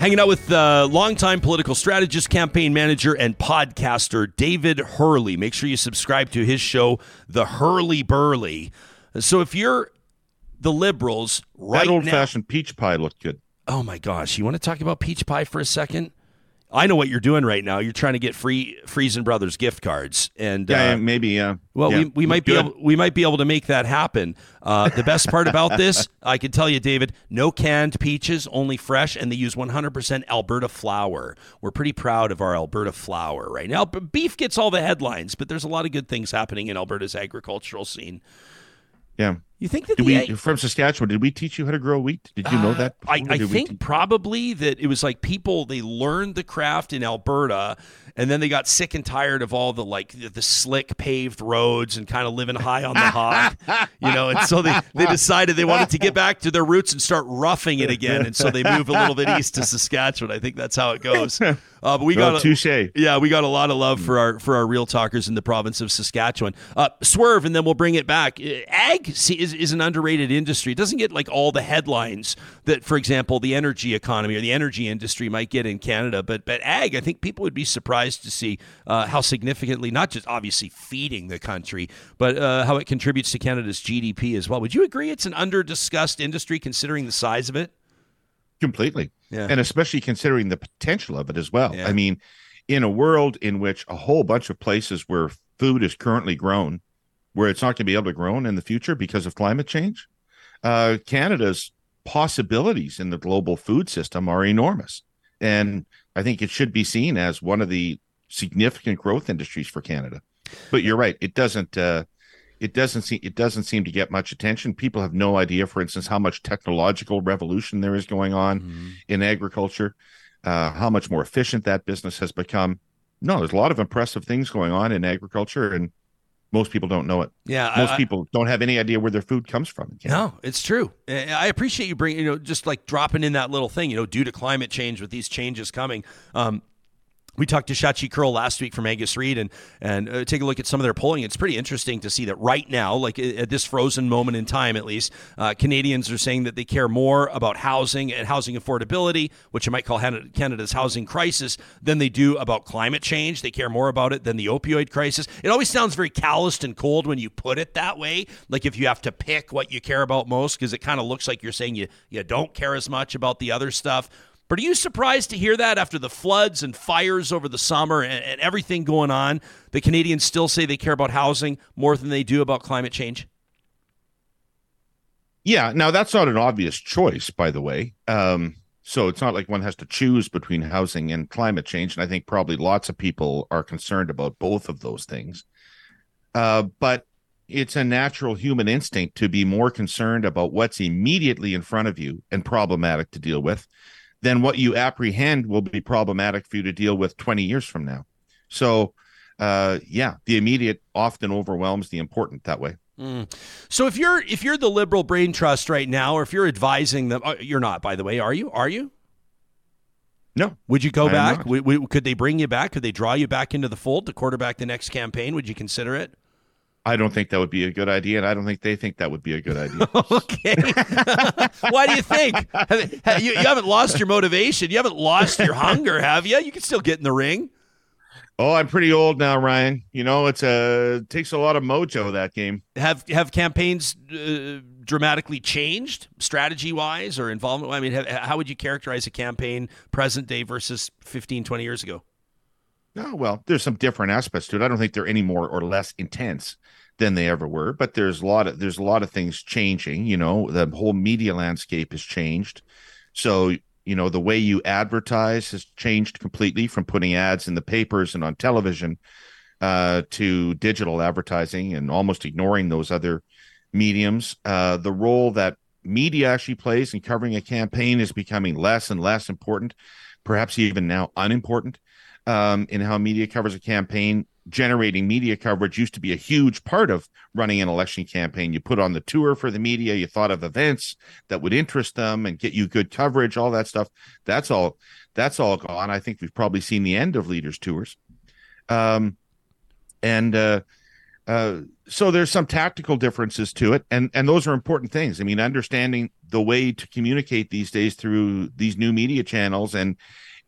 Hanging out with uh, longtime political strategist, campaign manager, and podcaster David Herle. Make sure you subscribe to his show, The Herle Burly. So if you're the Liberals, right that old-fashioned peach pie looked good. Oh my gosh! You want to talk about peach pie for a second? I know what you're doing right now. You're trying to get free Freson Brothers gift cards, and Yeah, uh, maybe. Yeah. well, yeah, we, we might be able we might be able to make that happen. Uh, the best part about this, I can tell you, David, no canned peaches, only fresh, and they use 100% Alberta flour. We're pretty proud of our Alberta flour right now. But beef gets all the headlines, but there's a lot of good things happening in Alberta's agricultural scene. Yeah. You think that we from Saskatchewan? Did we teach you how to grow wheat? Did you know that? Uh, I. I think teach- probably that it was like people they learned the craft in Alberta, and then they got sick and tired of all the like the, the slick paved roads and kind of living high on the hog, you know. And so they they decided they wanted to get back to their roots and start roughing it again, and so they moved a little bit east to Saskatchewan. I think that's how it goes. Uh, but we Well, got a- touche. yeah, we got a lot of love for our for our real talkers in the province of Saskatchewan. Uh, swerve, and then we'll bring it back. Uh, Ag see, is, is an underrated industry. It doesn't get like all the headlines that, for example, the energy economy or the energy industry might get in Canada. But but ag, I think people would be surprised to see uh, how significantly, not just obviously feeding the country, but uh, how it contributes to Canada's GDP as well. Would you agree it's an under discussed industry considering the size of it? completely Yeah. and especially considering the potential of it as well Yeah. i mean in a world in which a whole bunch of places where food is currently grown where it's not going to be able to grow in the future because of climate change uh, canada's possibilities in the global food system are enormous and i think it should be seen as one of the significant growth industries for canada but you're right it doesn't uh, it doesn't seem it doesn't seem to get much attention. People have no idea, for instance, how much technological revolution there is going on in agriculture, uh, how much more efficient that business has become. No, there's a lot of impressive things going on in agriculture, and most people don't know it. Yeah, Most I- people don't have any idea where their food comes from. No, it's true. I appreciate you bringing, you know, just like dropping in that little thing, you know, due to climate change with these changes coming. Um, we talked to Shachi Kurl last week from Angus Reid and and uh, take a look at some of their polling. It's pretty interesting to see that right now, like at this frozen moment in time, at least, uh, Canadians are saying that they care more about housing and housing affordability, which I might call Canada's housing crisis, than they do about climate change. They care more about it than the opioid crisis. It always sounds very calloused and cold when you put it that way. Like if you have to pick what you care about most, because it kind of looks like you're saying you you don't care as much about the other stuff. But are you surprised to hear that after the floods and fires over the summer and, and everything going on, the Canadians still say they care about housing more than they do about climate change? Yeah, now that's not an obvious choice, by the way. Um, so it's not like one has to choose between housing and climate change. And I think probably lots of people are concerned about both of those things. Uh, but it's a natural human instinct to be more concerned about what's immediately in front of you and problematic to deal with than what you apprehend will be problematic for you to deal with 20 years from now. So, uh, yeah, the immediate often overwhelms the important that way. So if you're if you're the Liberal Brain Trust right now, or if you're advising them, uh, you're not, by the way, are you? Are you? No, Would you go I back? Would- would- could they bring you back? Could they draw you back into the fold to quarterback the next campaign? Would you consider it? I don't think that would be a good idea, and I don't think they think that would be a good idea. Okay. Why do you think? Have, you, you haven't lost your motivation. You haven't lost your hunger, have you? You can still get in the ring. Oh, I'm pretty old now, Ryan. You know, it's a it takes a lot of mojo that game. Have have campaigns uh, dramatically changed strategy wise or involvement? I mean, have, how would you characterize a campaign present day versus 15, 20 years ago? Oh, well, there's some different aspects to it. I don't think they're any more or less intense than they ever were, but there's a lot of there's a lot of things changing. You know, the whole media landscape has changed. So you know the way you advertise has changed completely from putting ads in the papers and on television uh, to digital advertising and almost ignoring those other mediums uh, the role that media actually plays in covering a campaign is becoming less and less important perhaps even now unimportant um, in how media covers a campaign generating media coverage used to be a huge part of running an election campaign. You put on the tour for the media, you thought of events that would interest them and get you good coverage, all that stuff. That's all that's all gone. I think we've probably seen the end of leaders tours. Um and uh uh, so there's some tactical differences to it, and and those are important things. I mean, understanding the way to communicate these days through these new media channels and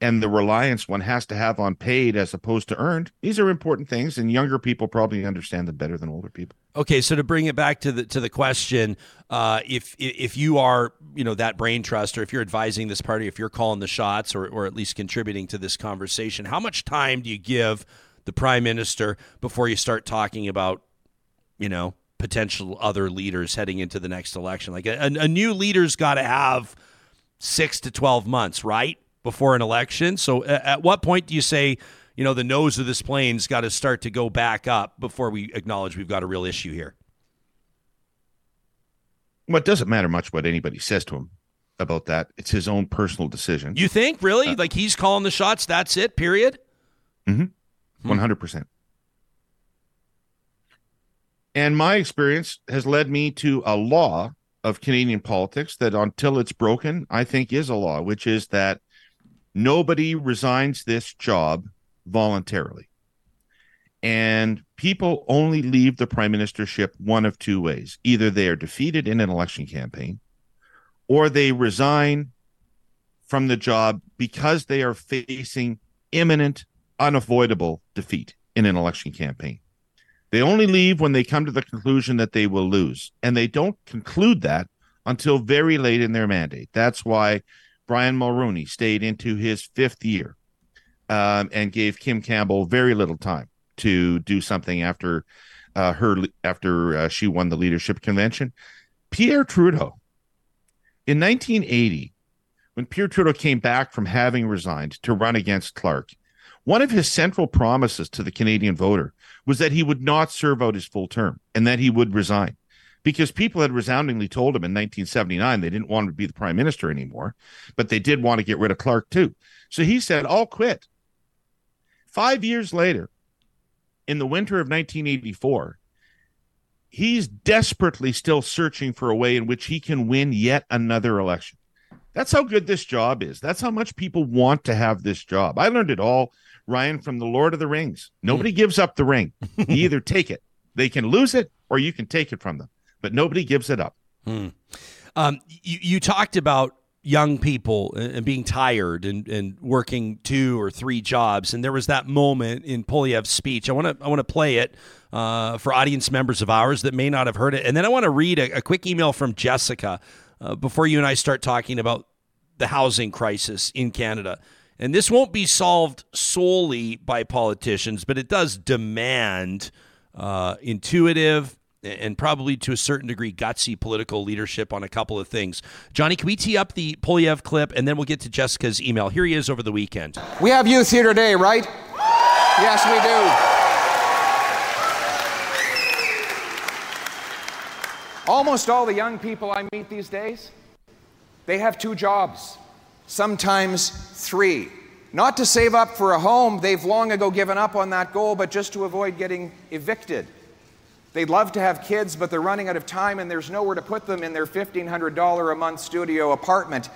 and the reliance one has to have on paid as opposed to earned these are important things and younger people probably understand them better than older people. Okay so to bring it back to the to the question uh, if if you are you know that brain trust or if you're advising this party if you're calling the shots or, or at least contributing to this conversation how much time do you give the prime minister before you start talking about you know potential other leaders heading into the next election? Like a, a new leader's got to have six to 12 months right before an election. So at what point do you say, you know, the nose of this plane's got to start to go back up before we acknowledge we've got a real issue here? Well, it doesn't matter much what anybody says to him about that. It's his own personal decision. You think, really? Uh, like he's calling the shots, that's it, period? Mm-hmm. 100%. And my experience has led me to a law of Canadian politics that until it's broken, I think is a law, which is that Nobody resigns this job voluntarily. And people only leave the prime ministership one of two ways either they are defeated in an election campaign, or they resign from the job because they are facing imminent, unavoidable defeat in an election campaign. They only leave when they come to the conclusion that they will lose. And they don't conclude that until very late in their mandate. That's why Brian Mulroney stayed into his fifth year um, and gave Kim Campbell very little time to do something after uh, her after uh, she won the leadership convention. Pierre Trudeau in 1980, when Pierre Trudeau came back from having resigned to run against Clark, one of his central promises to the Canadian voter was that he would not serve out his full term and that he would resign because people had resoundingly told him in 1979 they didn't want to be the prime minister anymore, but they did want to get rid of Clark too. So he said, I'll quit. Five years later, in the winter of 1984, he's desperately still searching for a way in which he can win yet another election. That's how good this job is. That's how much people want to have this job. I learned it all, Ryan, from the Lord of the Rings. Nobody hmm. gives up the ring. You either take it, they can lose it, or you can take it from them but nobody gives it up. Hmm. Um, you, you talked about young people and being tired and, and working two or three jobs. And there was that moment in Poilievre's speech. I want to I want to play it uh, for audience members of ours that may not have heard it. And then I want to read a, a, quick email from Jessica uh, before you and I start talking about the housing crisis in Canada. And this won't be solved solely by politicians, but it does demand uh, intuitive and probably to a certain degree gutsy political leadership on a couple of things. Johnny, can we tee up the Poilievre clip and then we'll get to Jessica's email? Here he is over the weekend. We have youth here today, right? Yes, we do. Almost all the young people I meet these days, they have two jobs, sometimes three. Not to save up for a home, they've long ago given up on that goal, but just to avoid getting evicted. They'd love to have kids, but they're running out of time and there's nowhere to put them in their $1,500 a month studio apartment.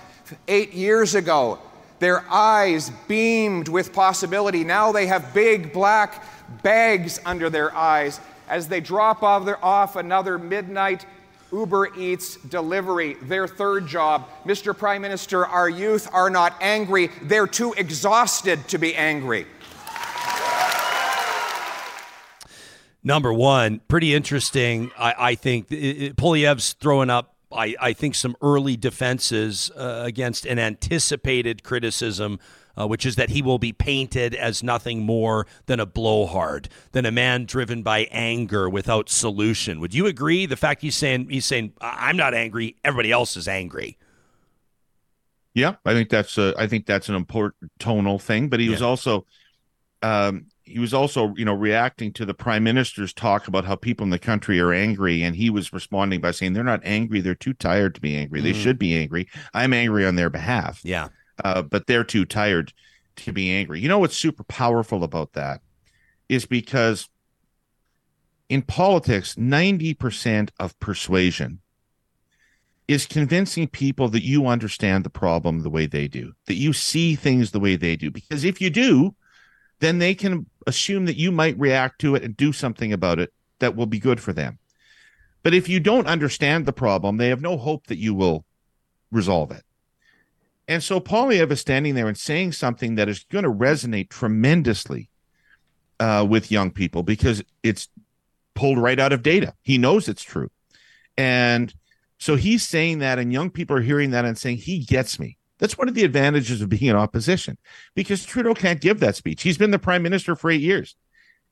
Eight years ago, their eyes beamed with possibility. Now they have big black bags under their eyes as they drop off another midnight Uber Eats delivery, their third job. Mr. Prime Minister, our youth are not angry, they're too exhausted to be angry. Number one, pretty interesting. I, I think Poilievre's throwing up. I, I think some early defenses uh, against an anticipated criticism uh, which is that he will be painted as nothing more than a blowhard, than a man driven by anger without solution. Would you agree? The fact he's saying he's saying I'm not angry, everybody else is angry. Yeah, I think that's a, I think that's an important tonal thing. But he yeah. was also, um, he was also, you know, reacting to the prime minister's talk about how people in the country are angry, and he was responding by saying they're not angry; they're too tired to be angry. Mm-hmm. They should be angry. I'm angry on their behalf. Yeah, uh, but they're too tired to be angry. You know what's super powerful about that is because in politics, 90% of persuasion is convincing people that you understand the problem the way they do, that you see things the way they do. Because if you do, then they can assume that you might react to it and do something about it that will be good for them. But if you don't understand the problem, they have no hope that you will resolve it. And so Poilievre is standing there and saying something that is going to resonate tremendously uh, with young people because it's pulled right out of data. He knows it's true. And so he's saying that, and young people are hearing that and saying, he gets me. That's one of the advantages of being in opposition because Trudeau can't give that speech. He's been the prime minister for eight years.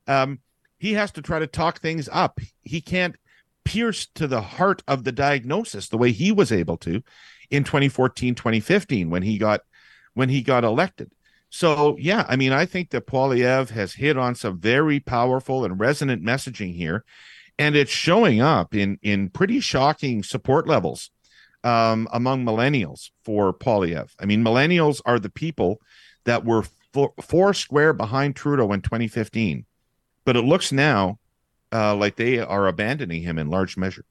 Um, he has to try to talk things up. He can't pierce to the heart of the diagnosis the way he was able to in 2014 2015 when he got when he got elected so yeah i mean i think that Poilievre has hit on some very powerful and resonant messaging here and it's showing up in in pretty shocking support levels um, among millennials for Poilievre. I mean, millennials are the people that were four, four square behind Trudeau in 2015, but it looks now uh, like they are abandoning him in large measure.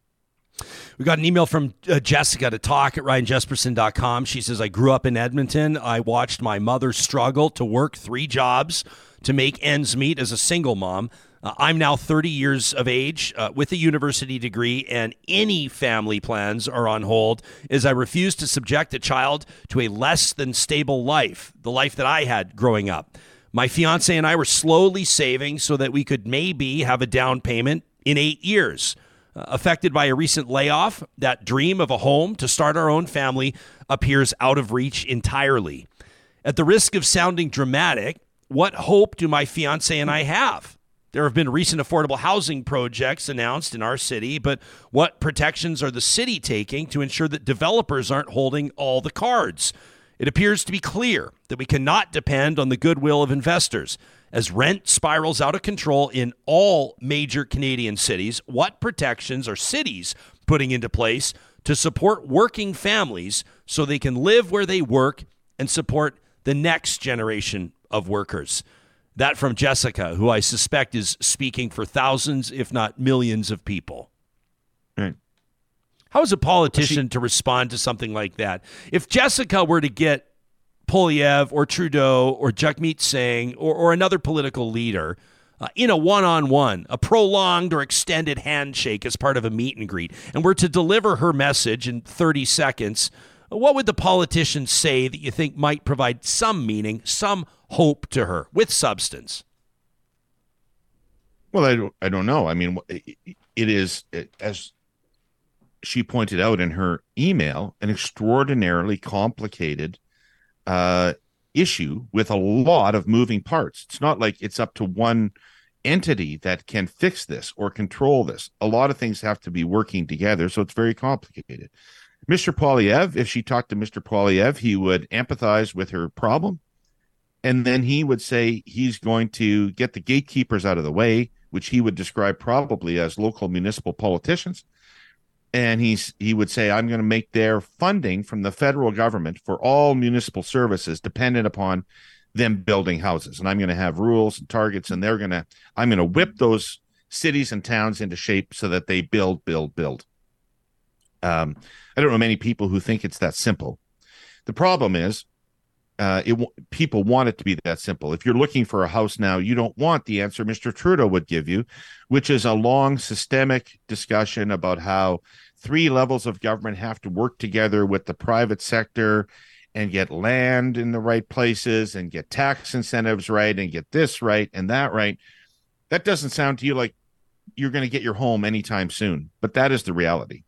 We got an email from uh, Jessica to talk at ryanjespersen.com. She says, I grew up in Edmonton. I watched my mother struggle to work three jobs to make ends meet as a single mom. Uh, I'm now 30 years of age uh, with a university degree, and any family plans are on hold as I refuse to subject a child to a less than stable life, the life that I had growing up. My fiance and I were slowly saving so that we could maybe have a down payment in eight years. Uh, affected by a recent layoff, that dream of a home to start our own family appears out of reach entirely. At the risk of sounding dramatic, what hope do my fiance and I have? There have been recent affordable housing projects announced in our city, but what protections are the city taking to ensure that developers aren't holding all the cards? It appears to be clear that we cannot depend on the goodwill of investors. As rent spirals out of control in all major Canadian cities, what protections are cities putting into place to support working families so they can live where they work and support the next generation of workers? That from Jessica, who I suspect is speaking for thousands, if not millions, of people. Right. How is a politician she, to respond to something like that? If Jessica were to get Poilievre or Trudeau or Jagmeet Singh or, or another political leader uh, in a one on one, a prolonged or extended handshake as part of a meet and greet, and were to deliver her message in 30 seconds, what would the politician say that you think might provide some meaning, some hope to her with substance? Well, I don't, I don't know. I mean, it is, as she pointed out in her email, an extraordinarily complicated uh, issue with a lot of moving parts. It's not like it's up to one entity that can fix this or control this. A lot of things have to be working together, so it's very complicated. Mr. Poilievre, if she talked to Mr. Poilievre, he would empathize with her problem. And then he would say he's going to get the gatekeepers out of the way, which he would describe probably as local municipal politicians and he's he would say i'm going to make their funding from the federal government for all municipal services dependent upon them building houses and i'm going to have rules and targets and they're going to i'm going to whip those cities and towns into shape so that they build build build um, i don't know many people who think it's that simple the problem is uh, it people want it to be that simple. If you're looking for a house now, you don't want the answer Mr. Trudeau would give you, which is a long systemic discussion about how three levels of government have to work together with the private sector and get land in the right places and get tax incentives right and get this right and that right. That doesn't sound to you like you're going to get your home anytime soon. But that is the reality.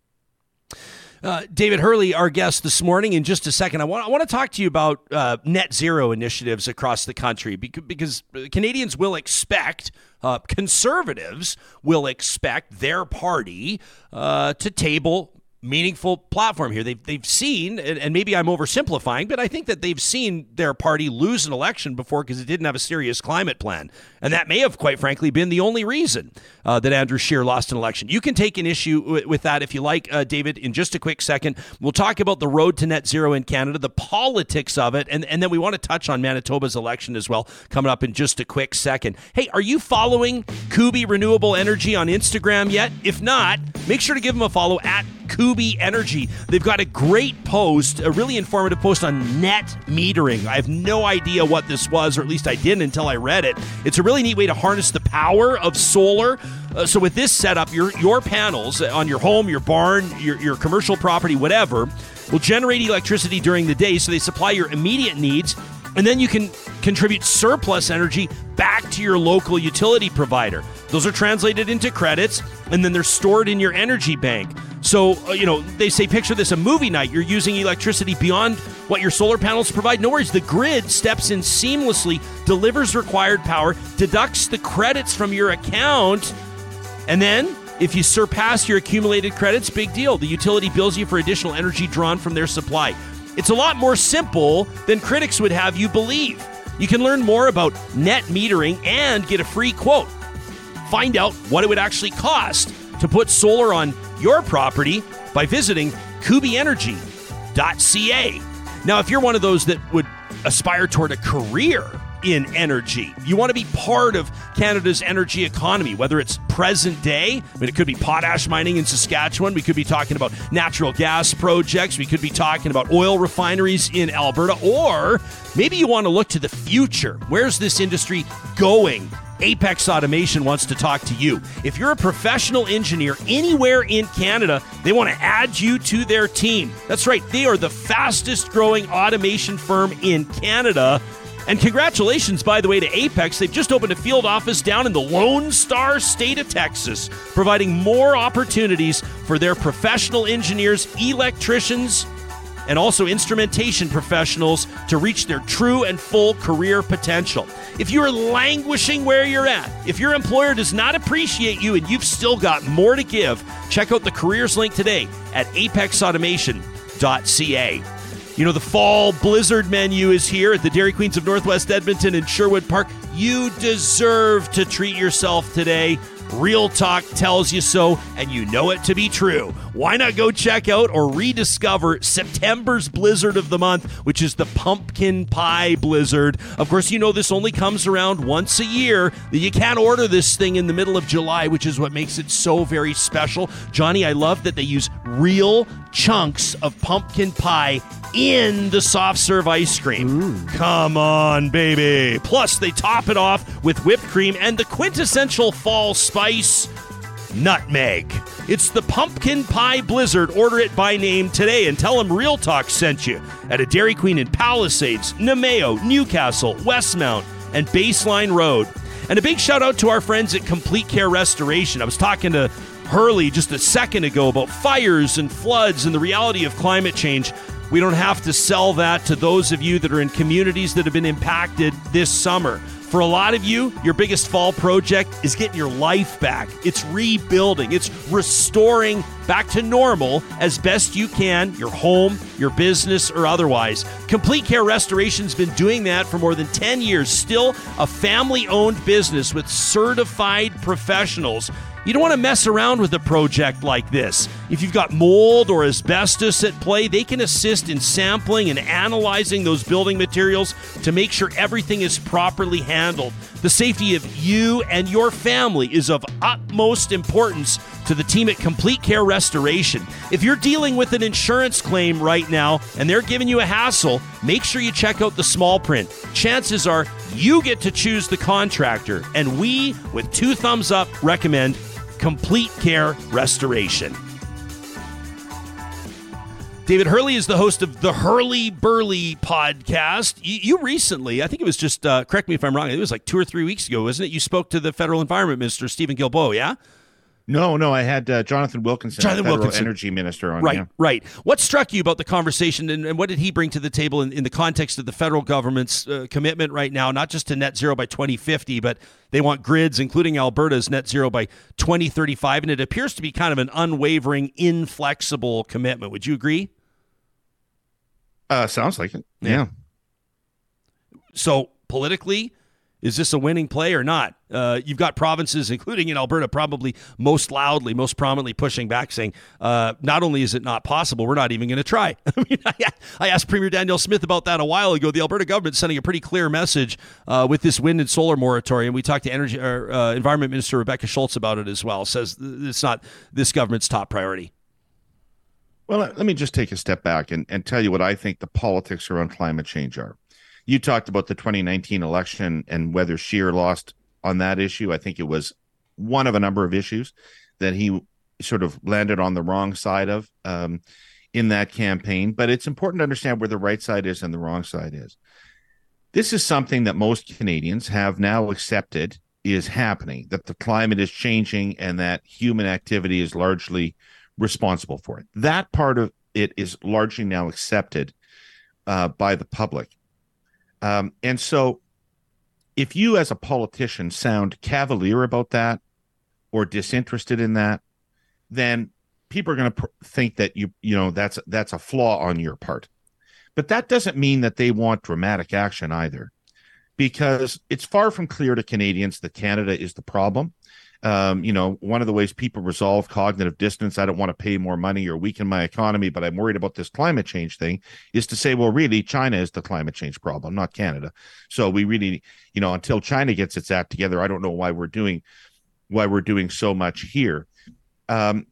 Uh, David Herle, our guest this morning. In just a second, I want I want to talk to you about uh, net zero initiatives across the country because, because Canadians will expect, uh, conservatives will expect their party uh, to table meaningful platform here. They've, they've seen, and maybe I'm oversimplifying, but I think that they've seen their party lose an election before because it didn't have a serious climate plan. And that may have, quite frankly, been the only reason uh, that Andrew Scheer lost an election. You can take an issue w- with that if you like, uh, David, in just a quick second. We'll talk about the road to net zero in Canada, the politics of it, and, and then we want to touch on Manitoba's election as well, coming up in just a quick second. Hey, are you following Kuby Renewable Energy on Instagram yet? If not, make sure to give them a follow at Kuby Energy. They've got a great post, a really informative post on net metering. I have no idea what this was, or at least I didn't until I read it. It's a really neat way to harness the power of solar. Uh, so with this setup, your your panels on your home, your barn, your, your commercial property, whatever, will generate electricity during the day, so they supply your immediate needs and then you can contribute surplus energy back to your local utility provider. Those are translated into credits and then they're stored in your energy bank. So, uh, you know, they say picture this a movie night. You're using electricity beyond what your solar panels provide. No worries. The grid steps in seamlessly, delivers required power, deducts the credits from your account, and then if you surpass your accumulated credits, big deal. The utility bills you for additional energy drawn from their supply. It's a lot more simple than critics would have you believe. You can learn more about net metering and get a free quote. Find out what it would actually cost to put solar on your property by visiting kubyenergy.ca. Now, if you're one of those that would aspire toward a career in energy. You want to be part of Canada's energy economy, whether it's present day. I mean, it could be potash mining in Saskatchewan. We could be talking about natural gas projects. We could be talking about oil refineries in Alberta. Or maybe you want to look to the future. Where's this industry going? Apex Automation wants to talk to you. If you're a professional engineer anywhere in Canada, they want to add you to their team. That's right, they are the fastest growing automation firm in Canada. And congratulations, by the way, to Apex. They've just opened a field office down in the Lone Star State of Texas, providing more opportunities for their professional engineers, electricians, and also instrumentation professionals to reach their true and full career potential. If you are languishing where you're at, if your employer does not appreciate you and you've still got more to give, check out the careers link today at apexautomation.ca. You know, the fall blizzard menu is here at the Dairy Queens of Northwest Edmonton and Sherwood Park. You deserve to treat yourself today. Real Talk tells you so, and you know it to be true. Why not go check out or rediscover September's Blizzard of the Month, which is the Pumpkin Pie Blizzard? Of course, you know this only comes around once a year. You can't order this thing in the middle of July, which is what makes it so very special. Johnny, I love that they use real chunks of pumpkin pie in the soft serve ice cream. Come on, baby. Plus, they top it off with whipped cream and the quintessential fall spice nutmeg. It's the pumpkin pie blizzard. Order it by name today and tell them Real Talk sent you at a Dairy Queen in Palisades, Namao, Newcastle, Westmount, and Baseline Road. And a big shout out to our friends at Complete Care Restoration. I was talking to Herle just a second ago about fires and floods and the reality of climate change. We don't have to sell that to those of you that are in communities that have been impacted this summer. For a lot of you, your biggest fall project is getting your life back. It's rebuilding, it's restoring back to normal as best you can your home, your business, or otherwise. Complete Care Restoration's been doing that for more than 10 years, still a family owned business with certified professionals. You don't want to mess around with a project like this. If you've got mold or asbestos at play, they can assist in sampling and analyzing those building materials to make sure everything is properly handled. The safety of you and your family is of utmost importance to the team at Complete Care Restoration. If you're dealing with an insurance claim right now and they're giving you a hassle, make sure you check out the small print. Chances are you get to choose the contractor, and we, with two thumbs up, recommend Complete Care Restoration. David Herle is the host of the Herle Burly podcast. You, you recently, I think it was just, uh, correct me if I'm wrong, it was like two or three weeks ago, wasn't it? You spoke to the federal environment minister, Steven Guilbeault, yeah? No, no, I had uh, Jonathan Wilkinson, Jonathan federal Wilkinson. energy minister, on. Right, yeah. right. What struck you about the conversation, and, and what did he bring to the table in, in the context of the federal government's uh, commitment right now, not just to net zero by 2050, but they want grids, including Alberta's net zero by 2035, and it appears to be kind of an unwavering, inflexible commitment. Would you agree? Uh, sounds like it. Yeah. So politically, is this a winning play or not? Uh, you've got provinces, including in Alberta, probably most loudly, most prominently pushing back, saying uh, not only is it not possible, we're not even going to try. I mean, I, I asked Premier Danielle Smith about that a while ago. The Alberta government sending a pretty clear message uh, with this wind and solar moratorium. We talked to Energy, uh, Environment Minister Rebecca Schulz about it as well. Says it's not this government's top priority. Well, let me just take a step back and, and tell you what I think the politics around climate change are. You talked about the 2019 election and whether Scheer lost on that issue. I think it was one of a number of issues that he sort of landed on the wrong side of um, in that campaign. But it's important to understand where the right side is and the wrong side is. This is something that most Canadians have now accepted is happening, that the climate is changing and that human activity is largely responsible for it. That part of it is largely now accepted uh, by the public. Um, and so, if you as a politician sound cavalier about that or disinterested in that, then people are going to pr- think that you you know that's that's a flaw on your part. But that doesn't mean that they want dramatic action either, because it's far from clear to Canadians that Canada is the problem. Um, you know, one of the ways people resolve cognitive dissonance, I don't want to pay more money or weaken my economy, but I'm worried about this climate change thing, is to say, well, really, China is the climate change problem, not Canada. So we really, you know, until China gets its act together, I don't know why we're doing why we're doing so much here. Um,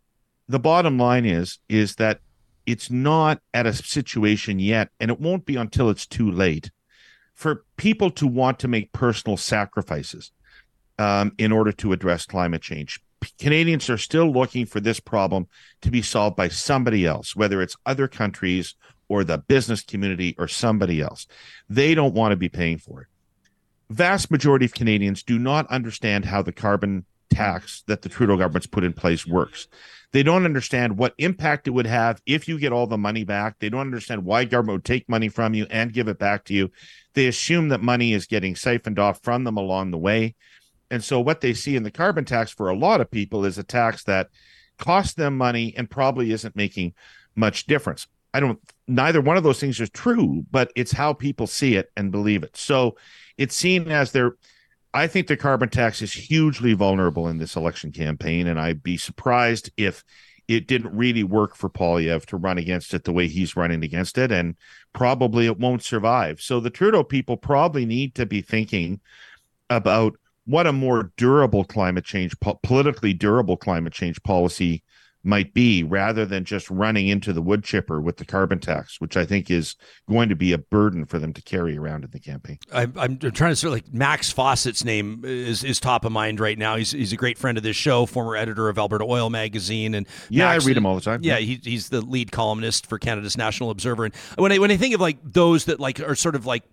the bottom line is is that it's not at a situation yet, and it won't be until it's too late for people to want to make personal sacrifices um, in order to address climate change. Canadians are still looking for this problem to be solved by somebody else, whether it's other countries or the business community or somebody else. They don't want to be paying for it. Vast majority of Canadians do not understand how the carbon tax that the Trudeau government's put in place works. They don't understand what impact it would have if you get all the money back. They don't understand why government would take money from you and give it back to you. They assume that money is getting siphoned off from them along the way. And so what they see in the carbon tax for a lot of people is a tax that costs them money and probably isn't making much difference. I don't neither one of those things is true, but it's how people see it and believe it. So it's seen as their I think the carbon tax is hugely vulnerable in this election campaign, and I'd be surprised if it didn't really work for Poilievre to run against it the way he's running against it, and probably it won't survive. So the Trudeau people probably need to be thinking about what a more durable climate change, po- politically durable climate change policy might be rather than just running into the wood chipper with the carbon tax, which I think is going to be a burden for them to carry around in the campaign. I'm, I'm trying to sort of like Max Fawcett's name is, is top of mind right now. He's, he's a great friend of this show, former editor of Alberta Oil Magazine, and Yeah, Max- I read him all the time. Yeah, he, he's the lead columnist for Canada's National Observer. And when I when I think of like those that like are sort of like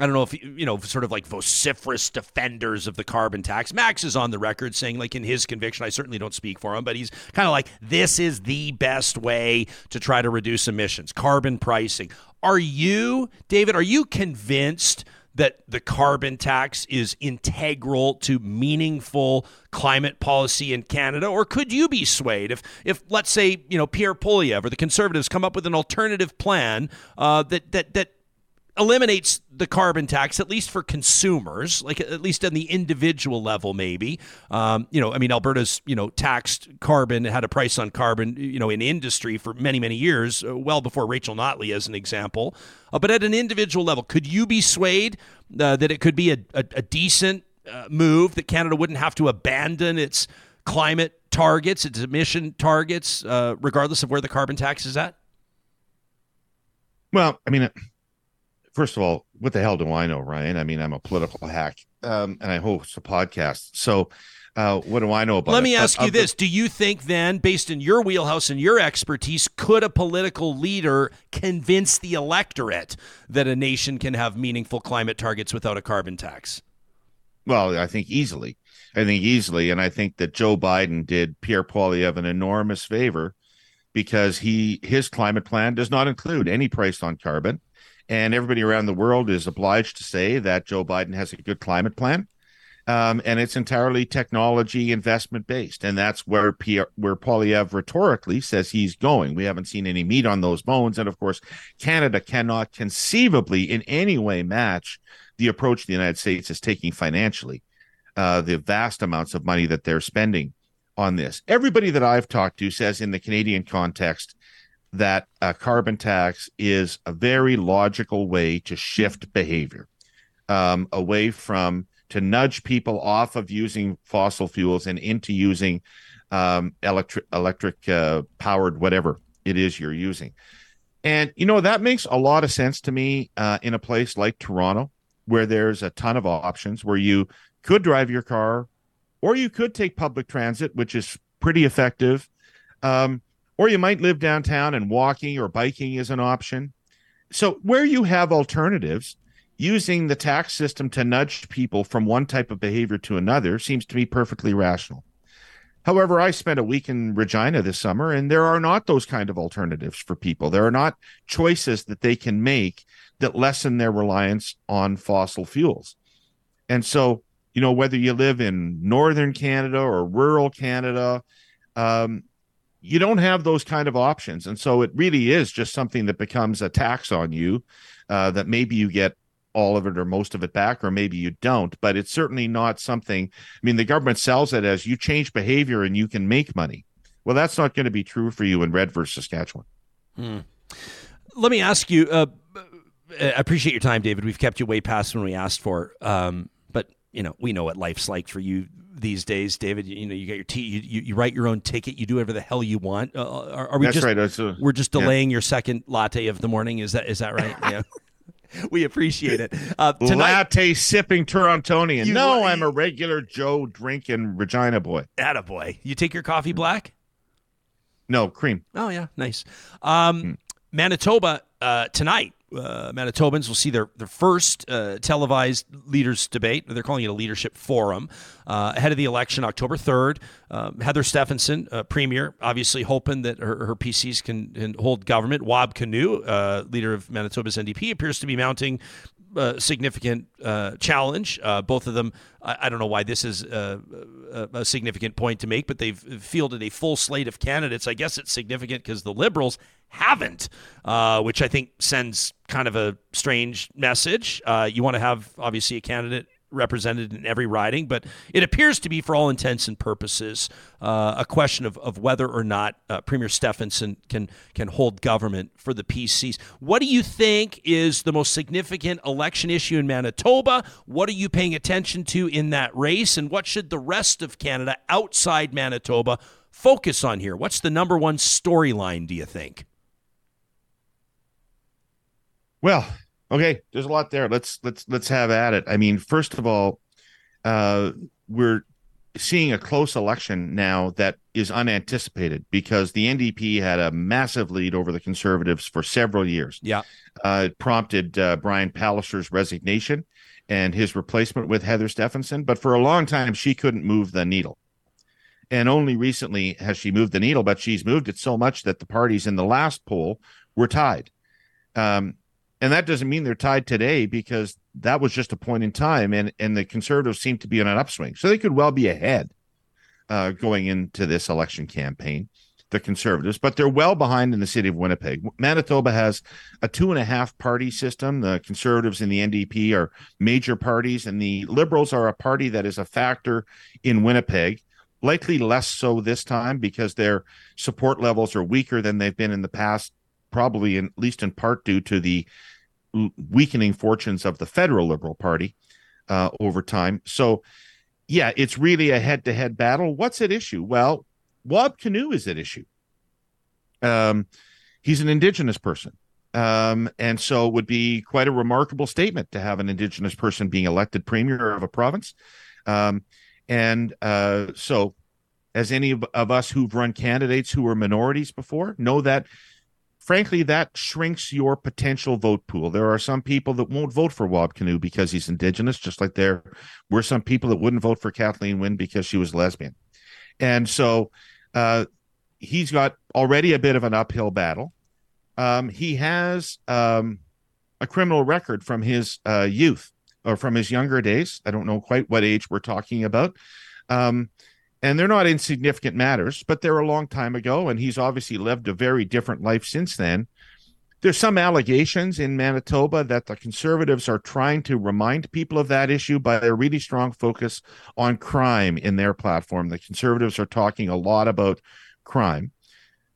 I don't know if you know, sort of like vociferous defenders of the carbon tax. Max is on the record saying, like in his conviction, I certainly don't speak for him, but he's kind of like, this is the best way to try to reduce emissions, carbon pricing. Are you, David, are you convinced that the carbon tax is integral to meaningful climate policy in Canada, or could you be swayed if, if let's say, you know, Pierre Poilievre or the Conservatives come up with an alternative plan uh, that that that eliminates the carbon tax at least for consumers like at least on the individual level maybe. Um, you know i mean alberta's you know taxed carbon had a price on carbon you know in industry for many many years uh, well before rachel notley as an example. Uh, but at an individual level could you be swayed uh, that it could be a, a, a decent uh, move that canada wouldn't have to abandon its climate targets its emission targets uh, regardless of where the carbon tax is at? Well, I mean, first of all, what the hell do I know, Ryan? I mean, I'm a political hack, um, and I host a podcast. So, uh, what do I know about? Let it? me But ask you the- this. Do you think then, based in your wheelhouse and your expertise, could a political leader convince the electorate that a nation can have meaningful climate targets without a carbon tax? Well, I think easily. I think easily. And I think that Joe Biden did Pierre Poilievre an enormous favor because he his climate plan does not include any price on carbon. And everybody around the world is obliged to say that Joe Biden has a good climate plan. Um, and it's entirely technology investment based, and that's where Pierre, where Poilievre rhetorically says he's going. We haven't seen any meat on those bones, and of course, Canada cannot conceivably in any way match the approach the United States is taking financially, uh, the vast amounts of money that they're spending on this. Everybody that I've talked to says in the Canadian context that a carbon tax is a very logical way to shift behavior um, away from to nudge people off of using fossil fuels and into using um, electric electric uh, powered whatever it is you're using. And you know that makes a lot of sense to me uh, in a place like Toronto, where there's a ton of options, where you could drive your car, or you could take public transit, which is pretty effective. Um, or you might live downtown and walking or biking is an option. So where you have alternatives, using the tax system to nudge people from one type of behavior to another seems to me perfectly rational. However, I spent a week in Regina this summer, and there are not those kind of alternatives for people. There are not choices that they can make that lessen their reliance on fossil fuels. And so, you know, whether you live in northern Canada or rural Canada, um, you don't have those kind of options. And so it really is just something that becomes a tax on you uh, that maybe you get all of it or most of it back, or maybe you don't. But it's certainly not something. I mean, the government sells it as you change behavior and you can make money. Well, that's not going to be true for you in Redvers, Saskatchewan. Hmm. Let me ask you. Uh, I appreciate your time, David. We've kept you way past when we asked for. Um, you know, we know what life's like for you these days, David. You, you know, you get your tea, you, you, write your own ticket, you do whatever the hell you want. Uh, are, are, we That's just right. A, we're just delaying yeah. your second latte of the morning? Is that is that right? Yeah. we appreciate it. Uh, tonight, Latte sipping Torontonian. You, no, I'm a regular Joe drinking Regina boy. Atta boy. You take your coffee black? No, cream. Oh, yeah. Nice. Um, mm. Manitoba uh, tonight uh, Manitobans will see their, their first uh, televised leaders debate. They're calling it a leadership forum uh, ahead of the election, October 3rd. Um, Heather Stefanson, uh, premier, obviously hoping that her, her PCs can, can, hold government. Wab Kinew, uh, leader of Manitoba's NDP, appears to be mounting a significant uh, challenge. Uh, both of them, I, I, don't know why this is a, a, significant point to make, but they've fielded a full slate of candidates. I guess it's significant because the Liberals haven't, uh, which I think sends kind of a strange message. Uh, you want to have, obviously, a candidate represented in every riding, but it appears to be, for all intents and purposes, uh, a question of, of whether or not uh, Premier Stefanson can can hold government for the PCs. What do you think is the most significant election issue in Manitoba? What are you paying attention to in that race, and what should the rest of Canada outside Manitoba focus on here? What's the number one storyline? Do you think? Well, Okay, there's a lot there. Let's let's let's have at it. I mean, first of all, uh, we're seeing a close election now that is unanticipated because the NDP had a massive lead over the Conservatives for several years. Yeah, uh, it prompted uh, Brian Pallister's resignation and his replacement with Heather Stefanson. But for a long time, she couldn't move the needle. And only recently has she moved the needle, but she's moved it so much that the parties in the last poll were tied. Um, and that doesn't mean they're tied today because that was just a point in time and and the conservatives seem to be on an upswing. So they could well be ahead uh, going into this election campaign the conservatives but they're well behind in the city of winnipeg. Manitoba has a two and a half party system. The conservatives and the ndp are major parties and the liberals are a party that is a factor in winnipeg likely less so this time because their support levels are weaker than they've been in the past probably in, at least in part due to the weakening fortunes of the federal Liberal Party uh, over time. So, yeah, it's really a head to head battle. What's at issue? Well, Wab Kinew is at issue. Um, he's an Indigenous person. Um, and so it would be quite a remarkable statement to have an Indigenous person being elected premier of a province. Um, and uh, so, as any of, of us who've run candidates who were minorities before know that frankly, that shrinks your potential vote pool. There are some people that won't vote for Wab Kinew because he's Indigenous, just like there were some people that wouldn't vote for Kathleen Wynne because she was lesbian. And so uh, he's got already a bit of an uphill battle. Um, he has um, a criminal record from his uh, youth or from his younger days. I don't know quite what age we're talking about. Um, and they're not insignificant matters, but they're a long time ago, and he's obviously lived a very different life since then. There's some allegations in Manitoba that the conservatives are trying to remind people of that issue by a really strong focus on crime in their platform. The conservatives are talking a lot about crime,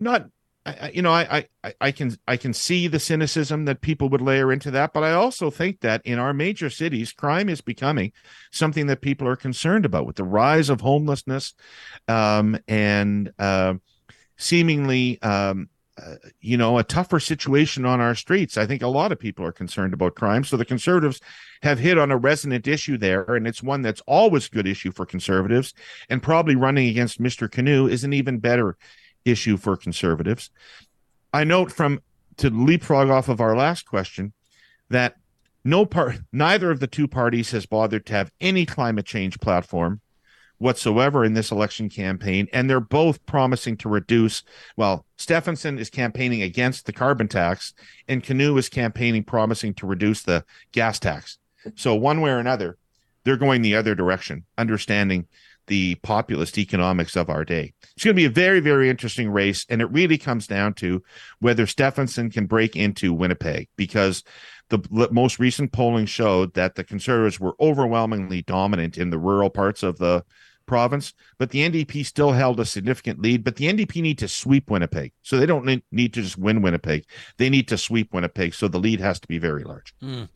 not I, you know, I, I, I can I can see the cynicism that people would layer into that, but I also think that in our major cities, crime is becoming something that people are concerned about with the rise of homelessness, um, and uh, seemingly, um, uh, you know, a tougher situation on our streets. I think a lot of people are concerned about crime. So the conservatives have hit on a resonant issue there, and it's one that's always a good issue for conservatives, and probably running against Mr. Kinew is an even better issue for conservatives. I note from to leapfrog off of our last question that no part neither of the two parties has bothered to have any climate change platform whatsoever in this election campaign and they're both promising to reduce well Stefanson is campaigning against the carbon tax and Kinew is campaigning promising to reduce the gas tax so one way or another they're going the other direction understanding the populist economics of our day. It's going to be a very, very interesting race. And it really comes down to whether Stefanson can break into Winnipeg because the most recent polling showed that the Conservatives were overwhelmingly dominant in the rural parts of the province, but the NDP still held a significant lead. But the NDP need to sweep Winnipeg. So they don't need to just win Winnipeg. They need to sweep Winnipeg. So the lead has to be very large. Mm.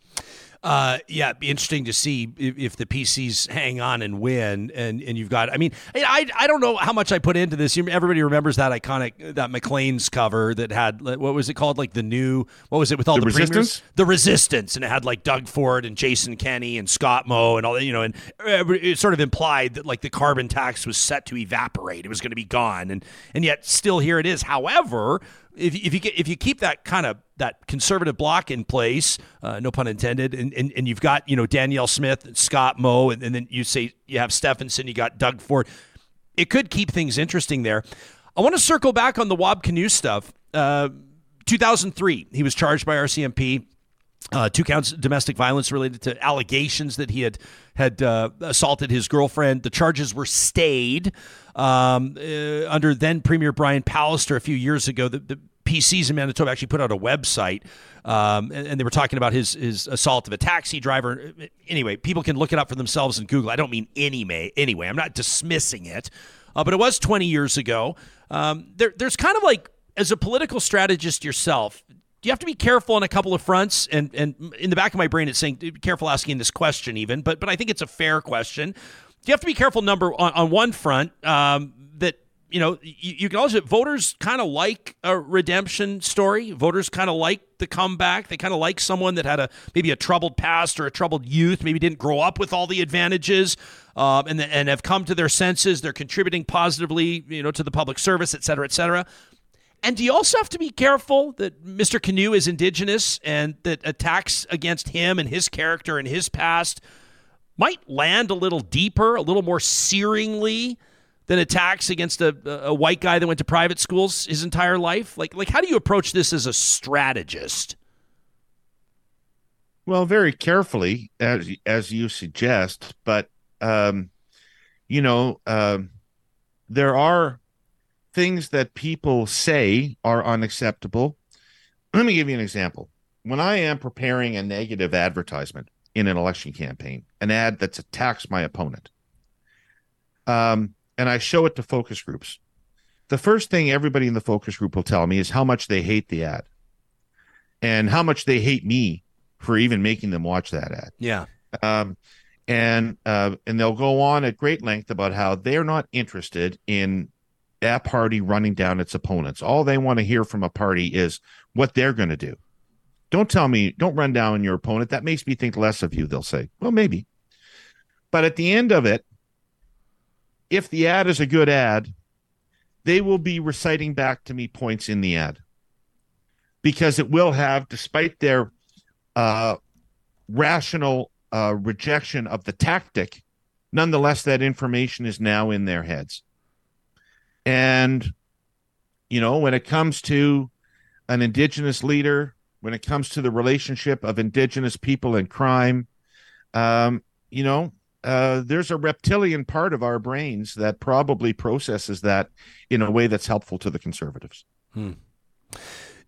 Uh, yeah, it'd be interesting to see if, if, the PCs hang on and win, and, and you've got. I mean, I I don't know how much I put into this. Everybody remembers that iconic that Maclean's cover that had what was it called? Like the new what was it with all the, the resistance? Premiers? The resistance, and it had like Doug Ford and Jason Kenney and Scott Moe and all that. You know, and it sort of implied that like the carbon tax was set to evaporate. It was going to be gone, and and yet still here it is. However, if, if you get, if you keep that kind of that conservative block in place, uh, no pun intended, and, and, and you've got you know Danielle Smith, and Scott Moe, and, and then you say you have Stefanson, you got Doug Ford, it could keep things interesting there. I want to circle back on the Wab Kinew stuff. Uh, 2003, he was charged by RCMP. Uh, two counts of domestic violence related to allegations that he had had uh, assaulted his girlfriend. The charges were stayed um, uh, under then Premier Brian Pallister a few years ago. The, the, PCs in Manitoba actually put out a website, um, and, and, they were talking about his his assault of a taxi driver. Anyway, people can look it up for themselves in Google. I don't mean anyway. Anyway, I'm not dismissing it, uh, but it was 20 years ago. Um, there, there's kind of like as a political strategist yourself, you have to be careful on a couple of fronts. And and in the back of my brain, it's saying be careful asking this question even, but but I think it's a fair question. You have to be careful. Number on, on one front, um, that you know you, you can also voters kind of like a redemption story. Voters kind of like the comeback. They kind of like someone that had a maybe a troubled past or a troubled youth, maybe didn't grow up with all the advantages, um, and and have come to their senses. They're contributing positively, you know, to the public service, et cetera, et cetera. And do you also have to be careful that Mr. Kinew is indigenous and that attacks against him and his character and his past might land a little deeper, a little more searingly than attacks against a, a white guy that went to private schools his entire life? Like, like how do you approach this as a strategist? Well, very carefully, as as you suggest, but um, you know, uh, there are things that people say are unacceptable. Let me give you an example. When I am preparing a negative advertisement in an election campaign, an ad that's attacks my opponent, um, and I show it to focus groups, the first thing everybody in the focus group will tell me is how much they hate the ad and how much they hate me for even making them watch that ad. Yeah. Um, and uh, and they'll go on at great length about how they're not interested in that party running down its opponents. All they want to hear from a party is what they're going to do. Don't tell me, don't run down your opponent. That makes me think less of you, they'll say. Well, maybe. But at the end of it, if the ad is a good ad, they will be reciting back to me points in the ad. because it will have, despite their uh, rational uh, rejection of the tactic, nonetheless, that information is now in their heads. And, you know, when it comes to an Indigenous leader, when it comes to the relationship of Indigenous people and crime, um, you know, uh, there's a reptilian part of our brains that probably processes that in a way that's helpful to the conservatives. Hmm.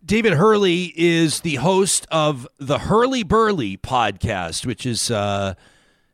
David Herle is the host of the Herle Burly podcast, which is, uh,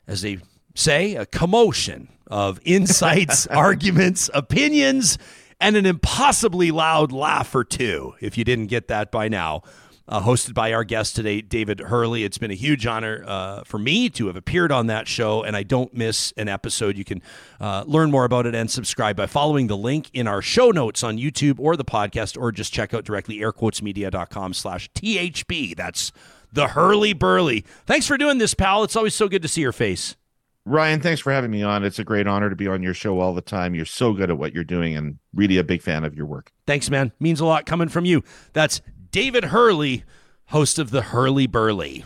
as they say, a commotion of insights, arguments, opinions, and an impossibly loud laugh or two, if you didn't get that by now uh, hosted by our guest today, David Herle. It's been a huge honor uh, for me to have appeared on that show, and I don't miss an episode. You can uh, learn more about it and subscribe by following the link in our show notes on YouTube or the podcast, or just check out directly airquotesmedia.com slash THB. That's the Herle Burly. Thanks for doing this, pal. It's always so good to see your face. Ryan, thanks for having me on. It's a great honor to be on your show all the time. You're so good at what you're doing and really a big fan of your work. Thanks, man. Means a lot coming from you. That's David Herle, host of the Herle Burly.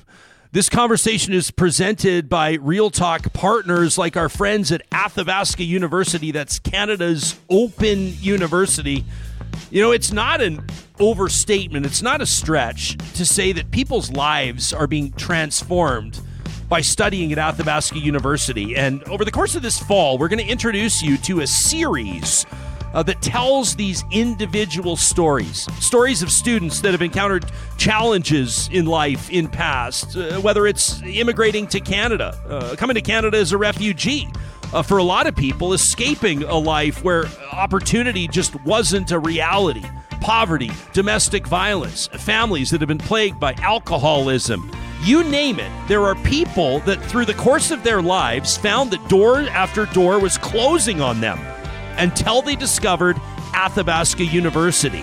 This conversation is presented by Real Talk partners like our friends at Athabasca University, that's Canada's open university. You know, it's not an overstatement, it's not a stretch to say that people's lives are being transformed by studying at Athabasca University. And over the course of this fall, we're going to introduce you to a series uh, that tells these individual stories. Stories of students that have encountered challenges in life in past uh, whether it's immigrating to canada uh, coming to canada as a refugee uh, for a lot of people escaping a life where opportunity just wasn't a reality. Poverty domestic violence families that have been plagued by alcoholism. You name it, there are people that through the course of their lives found that door after door was closing on them until they discovered Athabasca University.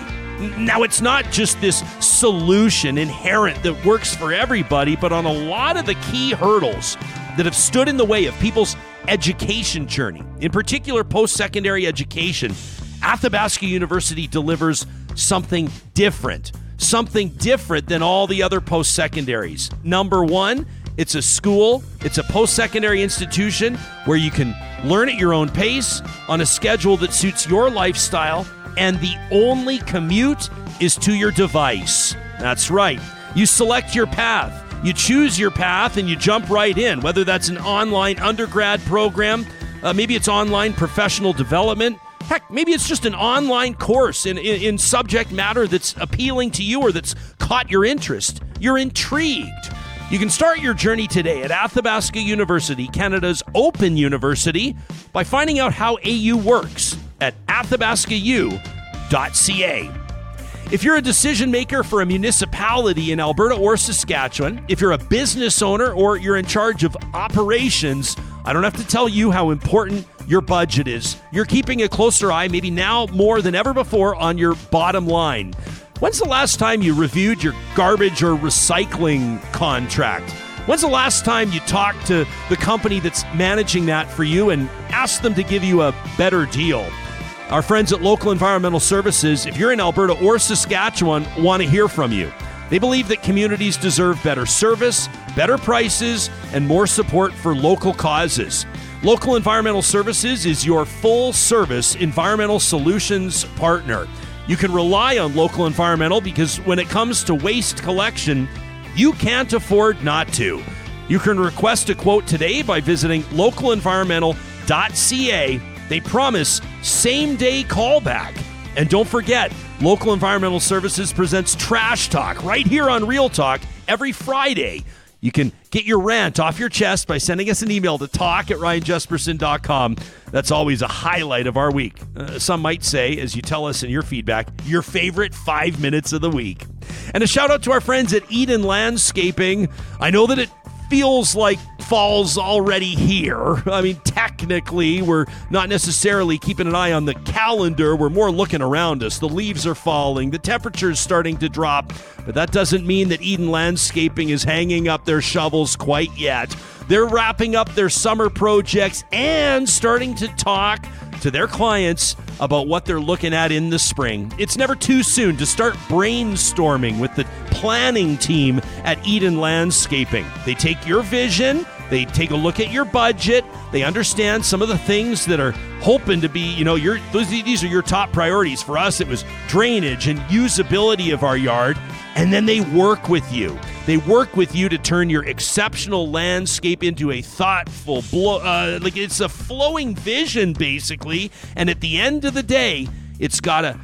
Now, it's not just this solution inherent that works for everybody, but on a lot of the key hurdles that have stood in the way of people's education journey, in particular post secondary education, Athabasca University delivers something different. Something different than all the other post secondaries. Number one, it's a school, it's a post secondary institution where you can learn at your own pace on a schedule that suits your lifestyle, and the only commute is to your device. That's right. You select your path, you choose your path, and you jump right in, whether that's an online undergrad program, uh, maybe it's online professional development. Heck, maybe it's just an online course in, in, in subject matter that's appealing to you or that's caught your interest. You're intrigued. You can start your journey today at Athabasca University, Canada's open university, by finding out how AU works at athabascau.ca. If you're a decision maker for a municipality in Alberta or Saskatchewan, if you're a business owner or you're in charge of operations, I don't have to tell you how important your budget is. You're keeping a closer eye, maybe now more than ever before, on your bottom line. When's the last time you reviewed your garbage or recycling contract? When's the last time you talked to the company that's managing that for you and asked them to give you a better deal? Our friends at Local Environmental Services, if you're in Alberta or Saskatchewan, want to hear from you. They believe that communities deserve better service, better prices, and more support for local causes. Local Environmental Services is your full service environmental solutions partner. You can rely on local environmental because when it comes to waste collection, you can't afford not to. You can request a quote today by visiting localenvironmental.ca. They promise same day callback. And don't forget, Local Environmental Services presents Trash Talk right here on Real Talk every Friday. You can get your rant off your chest by sending us an email to talk at ryanjespersen.com. That's always a highlight of our week. Uh, some might say, as you tell us in your feedback, your favorite five minutes of the week. And a shout out to our friends at Eden Landscaping. I know that it feels like fall's already here. I mean, technically, we're not necessarily keeping an eye on the calendar. We're more looking around us. The leaves are falling, the temperature's starting to drop, but that doesn't mean that Eden Landscaping is hanging up their shovels quite yet. They're wrapping up their summer projects and starting to talk to their clients about what they're looking at in the spring. It's never too soon to start brainstorming with the planning team at Eden Landscaping. They take your vision, they take a look at your budget, they understand some of the things that are hoping to be, you know, your those these are your top priorities. For us, it was drainage and usability of our yard, and then they work with you. They work with you to turn your exceptional landscape into a thoughtful, uh, like it's a flowing vision, basically. And at the end of the day, it's got to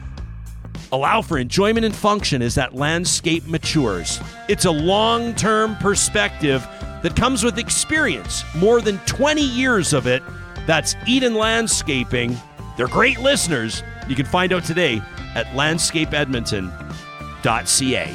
allow for enjoyment and function as that landscape matures. It's a long term perspective that comes with experience, more than 20 years of it. That's Eden Landscaping. They're great listeners. You can find out today at landscapeedmonton.ca.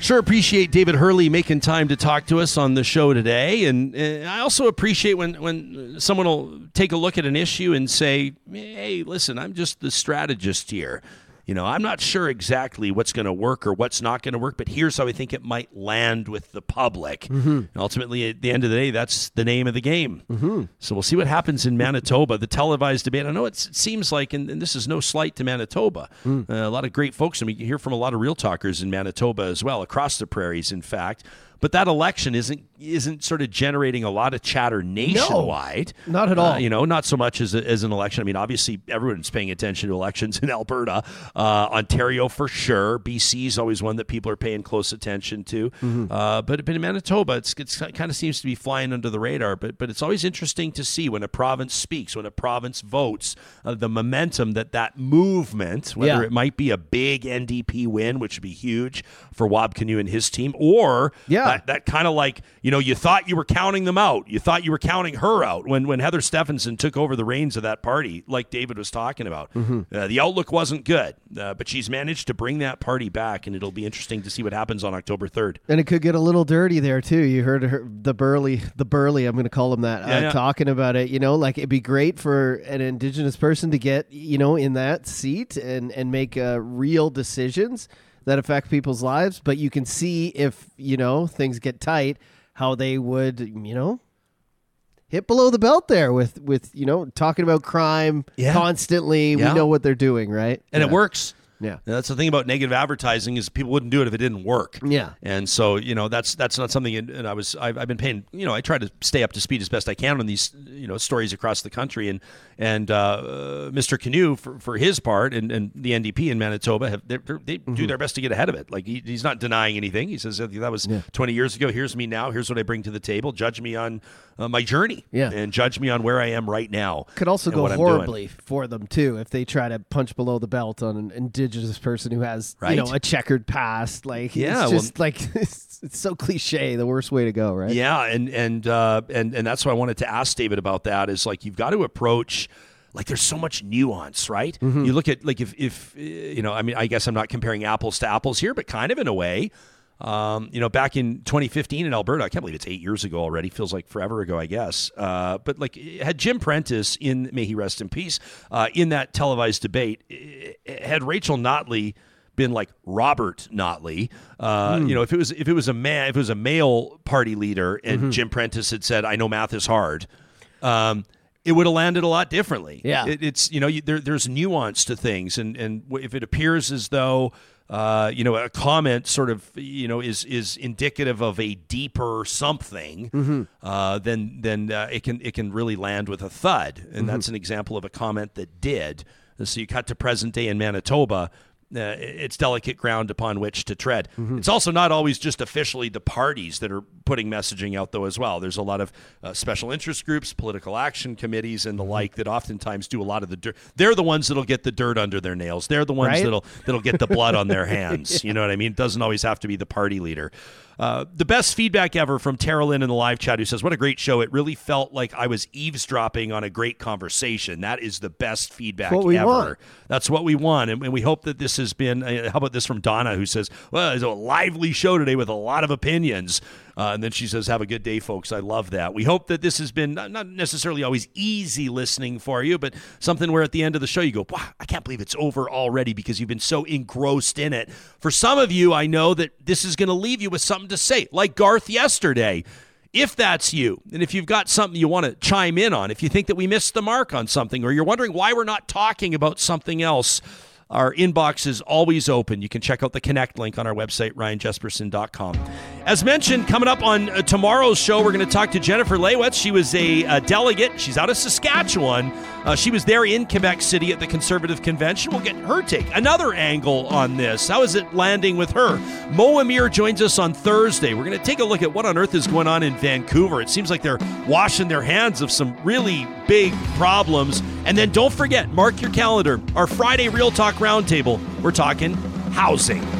Sure appreciate David Herle making time to talk to us on the show today, and uh, I also appreciate when when someone will take a look at an issue and say, "Hey, listen, I'm just the strategist here. You know, I'm not sure exactly what's going to work or what's not going to work, but here's how I think it might land with the public. And ultimately, at the end of the day, that's the name of the game. Mm-hmm. So we'll see what happens in Manitoba. The televised debate. I know it's, it seems like, and, and this is no slight to Manitoba. Uh, a lot of great folks, and we hear from a lot of real talkers in Manitoba as well, across the prairies, in fact. But that election isn't isn't sort of generating a lot of chatter nationwide. No, not at all. Uh, you know, not so much as, a, as an election. I mean, obviously, everyone's paying attention to elections in Alberta, uh, Ontario for sure. BC is always one that people are paying close attention to. Mm-hmm. Uh, but, but in Manitoba, it's, it's kind of seems to be flying under the radar. But but it's always interesting to see when a province speaks, when a province votes, uh, the momentum that that movement, whether Yeah. it might be a big NDP win, which would be huge for Wab Kinew and his team, or Yeah. that, that kind of like you know you thought you were counting them out you thought you were counting her out when when Heather Stefanson took over the reins of that party like david was talking about uh, the outlook wasn't good uh, but she's managed to bring that party back and it'll be interesting to see what happens on october 3rd And it could get a little dirty there too. You heard her, the burly, the burly. I'm going to call him that. Yeah, uh, yeah. Talking about it, you know, like it'd be great for an indigenous person to get, you know, in that seat and and make uh, real decisions that affect people's lives. But you can see if you know things get tight, how they would, you know, hit below the belt there with with you know talking about crime Yeah. constantly. Yeah. We know what they're doing, right? and it works Yeah. And that's the thing about negative advertising is people wouldn't do it if it didn't work. Yeah. And so you know that's that's not something. And I was I've, I've been paying you know I try to stay up to speed as best I can on these you know stories across the country and and uh, Mr. Kinew for, for his part and, and the NDP in Manitoba have they're- Mm-hmm. do their best to get ahead of it. Like he, he's not denying anything. He says that was 20 years ago. Here's me now. Here's what I bring to the table. Judge me on uh, my journey. Yeah. And judge me on where I am right now. could also go what I'm doing. horribly for them too if they try to punch below the belt on an indigenous person who has Right. you know a checkered past like Yeah, it's well- just like it's, it's so cliche the worst way to go right Yeah, and and uh, and and that's why I wanted to ask David about that. Is like you've got to approach. Like there's so much nuance, right? You look at like if if you know, I mean, I guess I'm not comparing apples to apples here, but kind of in a way. Um, you know, back in 2015 in Alberta, I can't believe it's eight years ago already. Feels like forever ago, I guess. Uh, but like, had Jim Prentice in, may he rest in peace, uh, in that televised debate, eh, had Rachel Notley been like Robert Notley, uh, you know, if it was if it was a man, if it was a male party leader, and Jim Prentice had said, "I know math is hard," um, it would have landed a lot differently. Yeah. It- it's you know you, there, there's nuance to things, and and if it appears as though. Uh, you know, a comment sort of, you know, is is indicative of a deeper something. Uh, then then uh, it can it can really land with a thud, and that's an example of a comment that did. So you cut to present day in Manitoba. Uh, it's delicate ground upon which to tread. It's also not always just officially the parties that are putting messaging out, though, as well. There's a lot of uh, special interest groups, political action committees, and the like that oftentimes do a lot of the dirt. They're the ones that'll get the dirt under their nails. They're the ones Right? that'll that'll get the blood on their hands. You know what I mean? It doesn't always have to be the party leader. Uh, the best feedback ever from Tara Lynn in the live chat who says, What a great show. It really felt like I was eavesdropping on a great conversation. That is the best feedback what we ever. want. That's what we want. And, and we hope that this has been. Uh, how about this from Donna, who says, Well, it's a lively show today with a lot of opinions. Uh, and then she says, Have a good day, folks. I love that. We hope that this has been not, necessarily always easy listening for you, but something where at the end of the show you go, Wow, I can't believe it's over already because you've been so engrossed in it. For some of you, I know that this is going to leave you with something to say, like Garth yesterday. If that's you, and if you've got something you want to chime in on, if you think that we missed the mark on something, or you're wondering why we're not talking about something else, our inbox is always open. You can check out the connect link on our website, ryanjespersen.com. As mentioned, coming up on uh, tomorrow's show, we're going to talk to Jennifer Lewitz. She was a, a delegate. She's out of Saskatchewan. Uh, she was there in Quebec City at the Conservative Convention. We'll get her take, another angle on this. How is it landing with her? Mo Amir joins us on Thursday. We're going to take a look at what on earth is going on in Vancouver. It seems like they're washing their hands of some really big problems. And then don't forget, mark your calendar, our Friday Real Talk Roundtable. We're talking housing.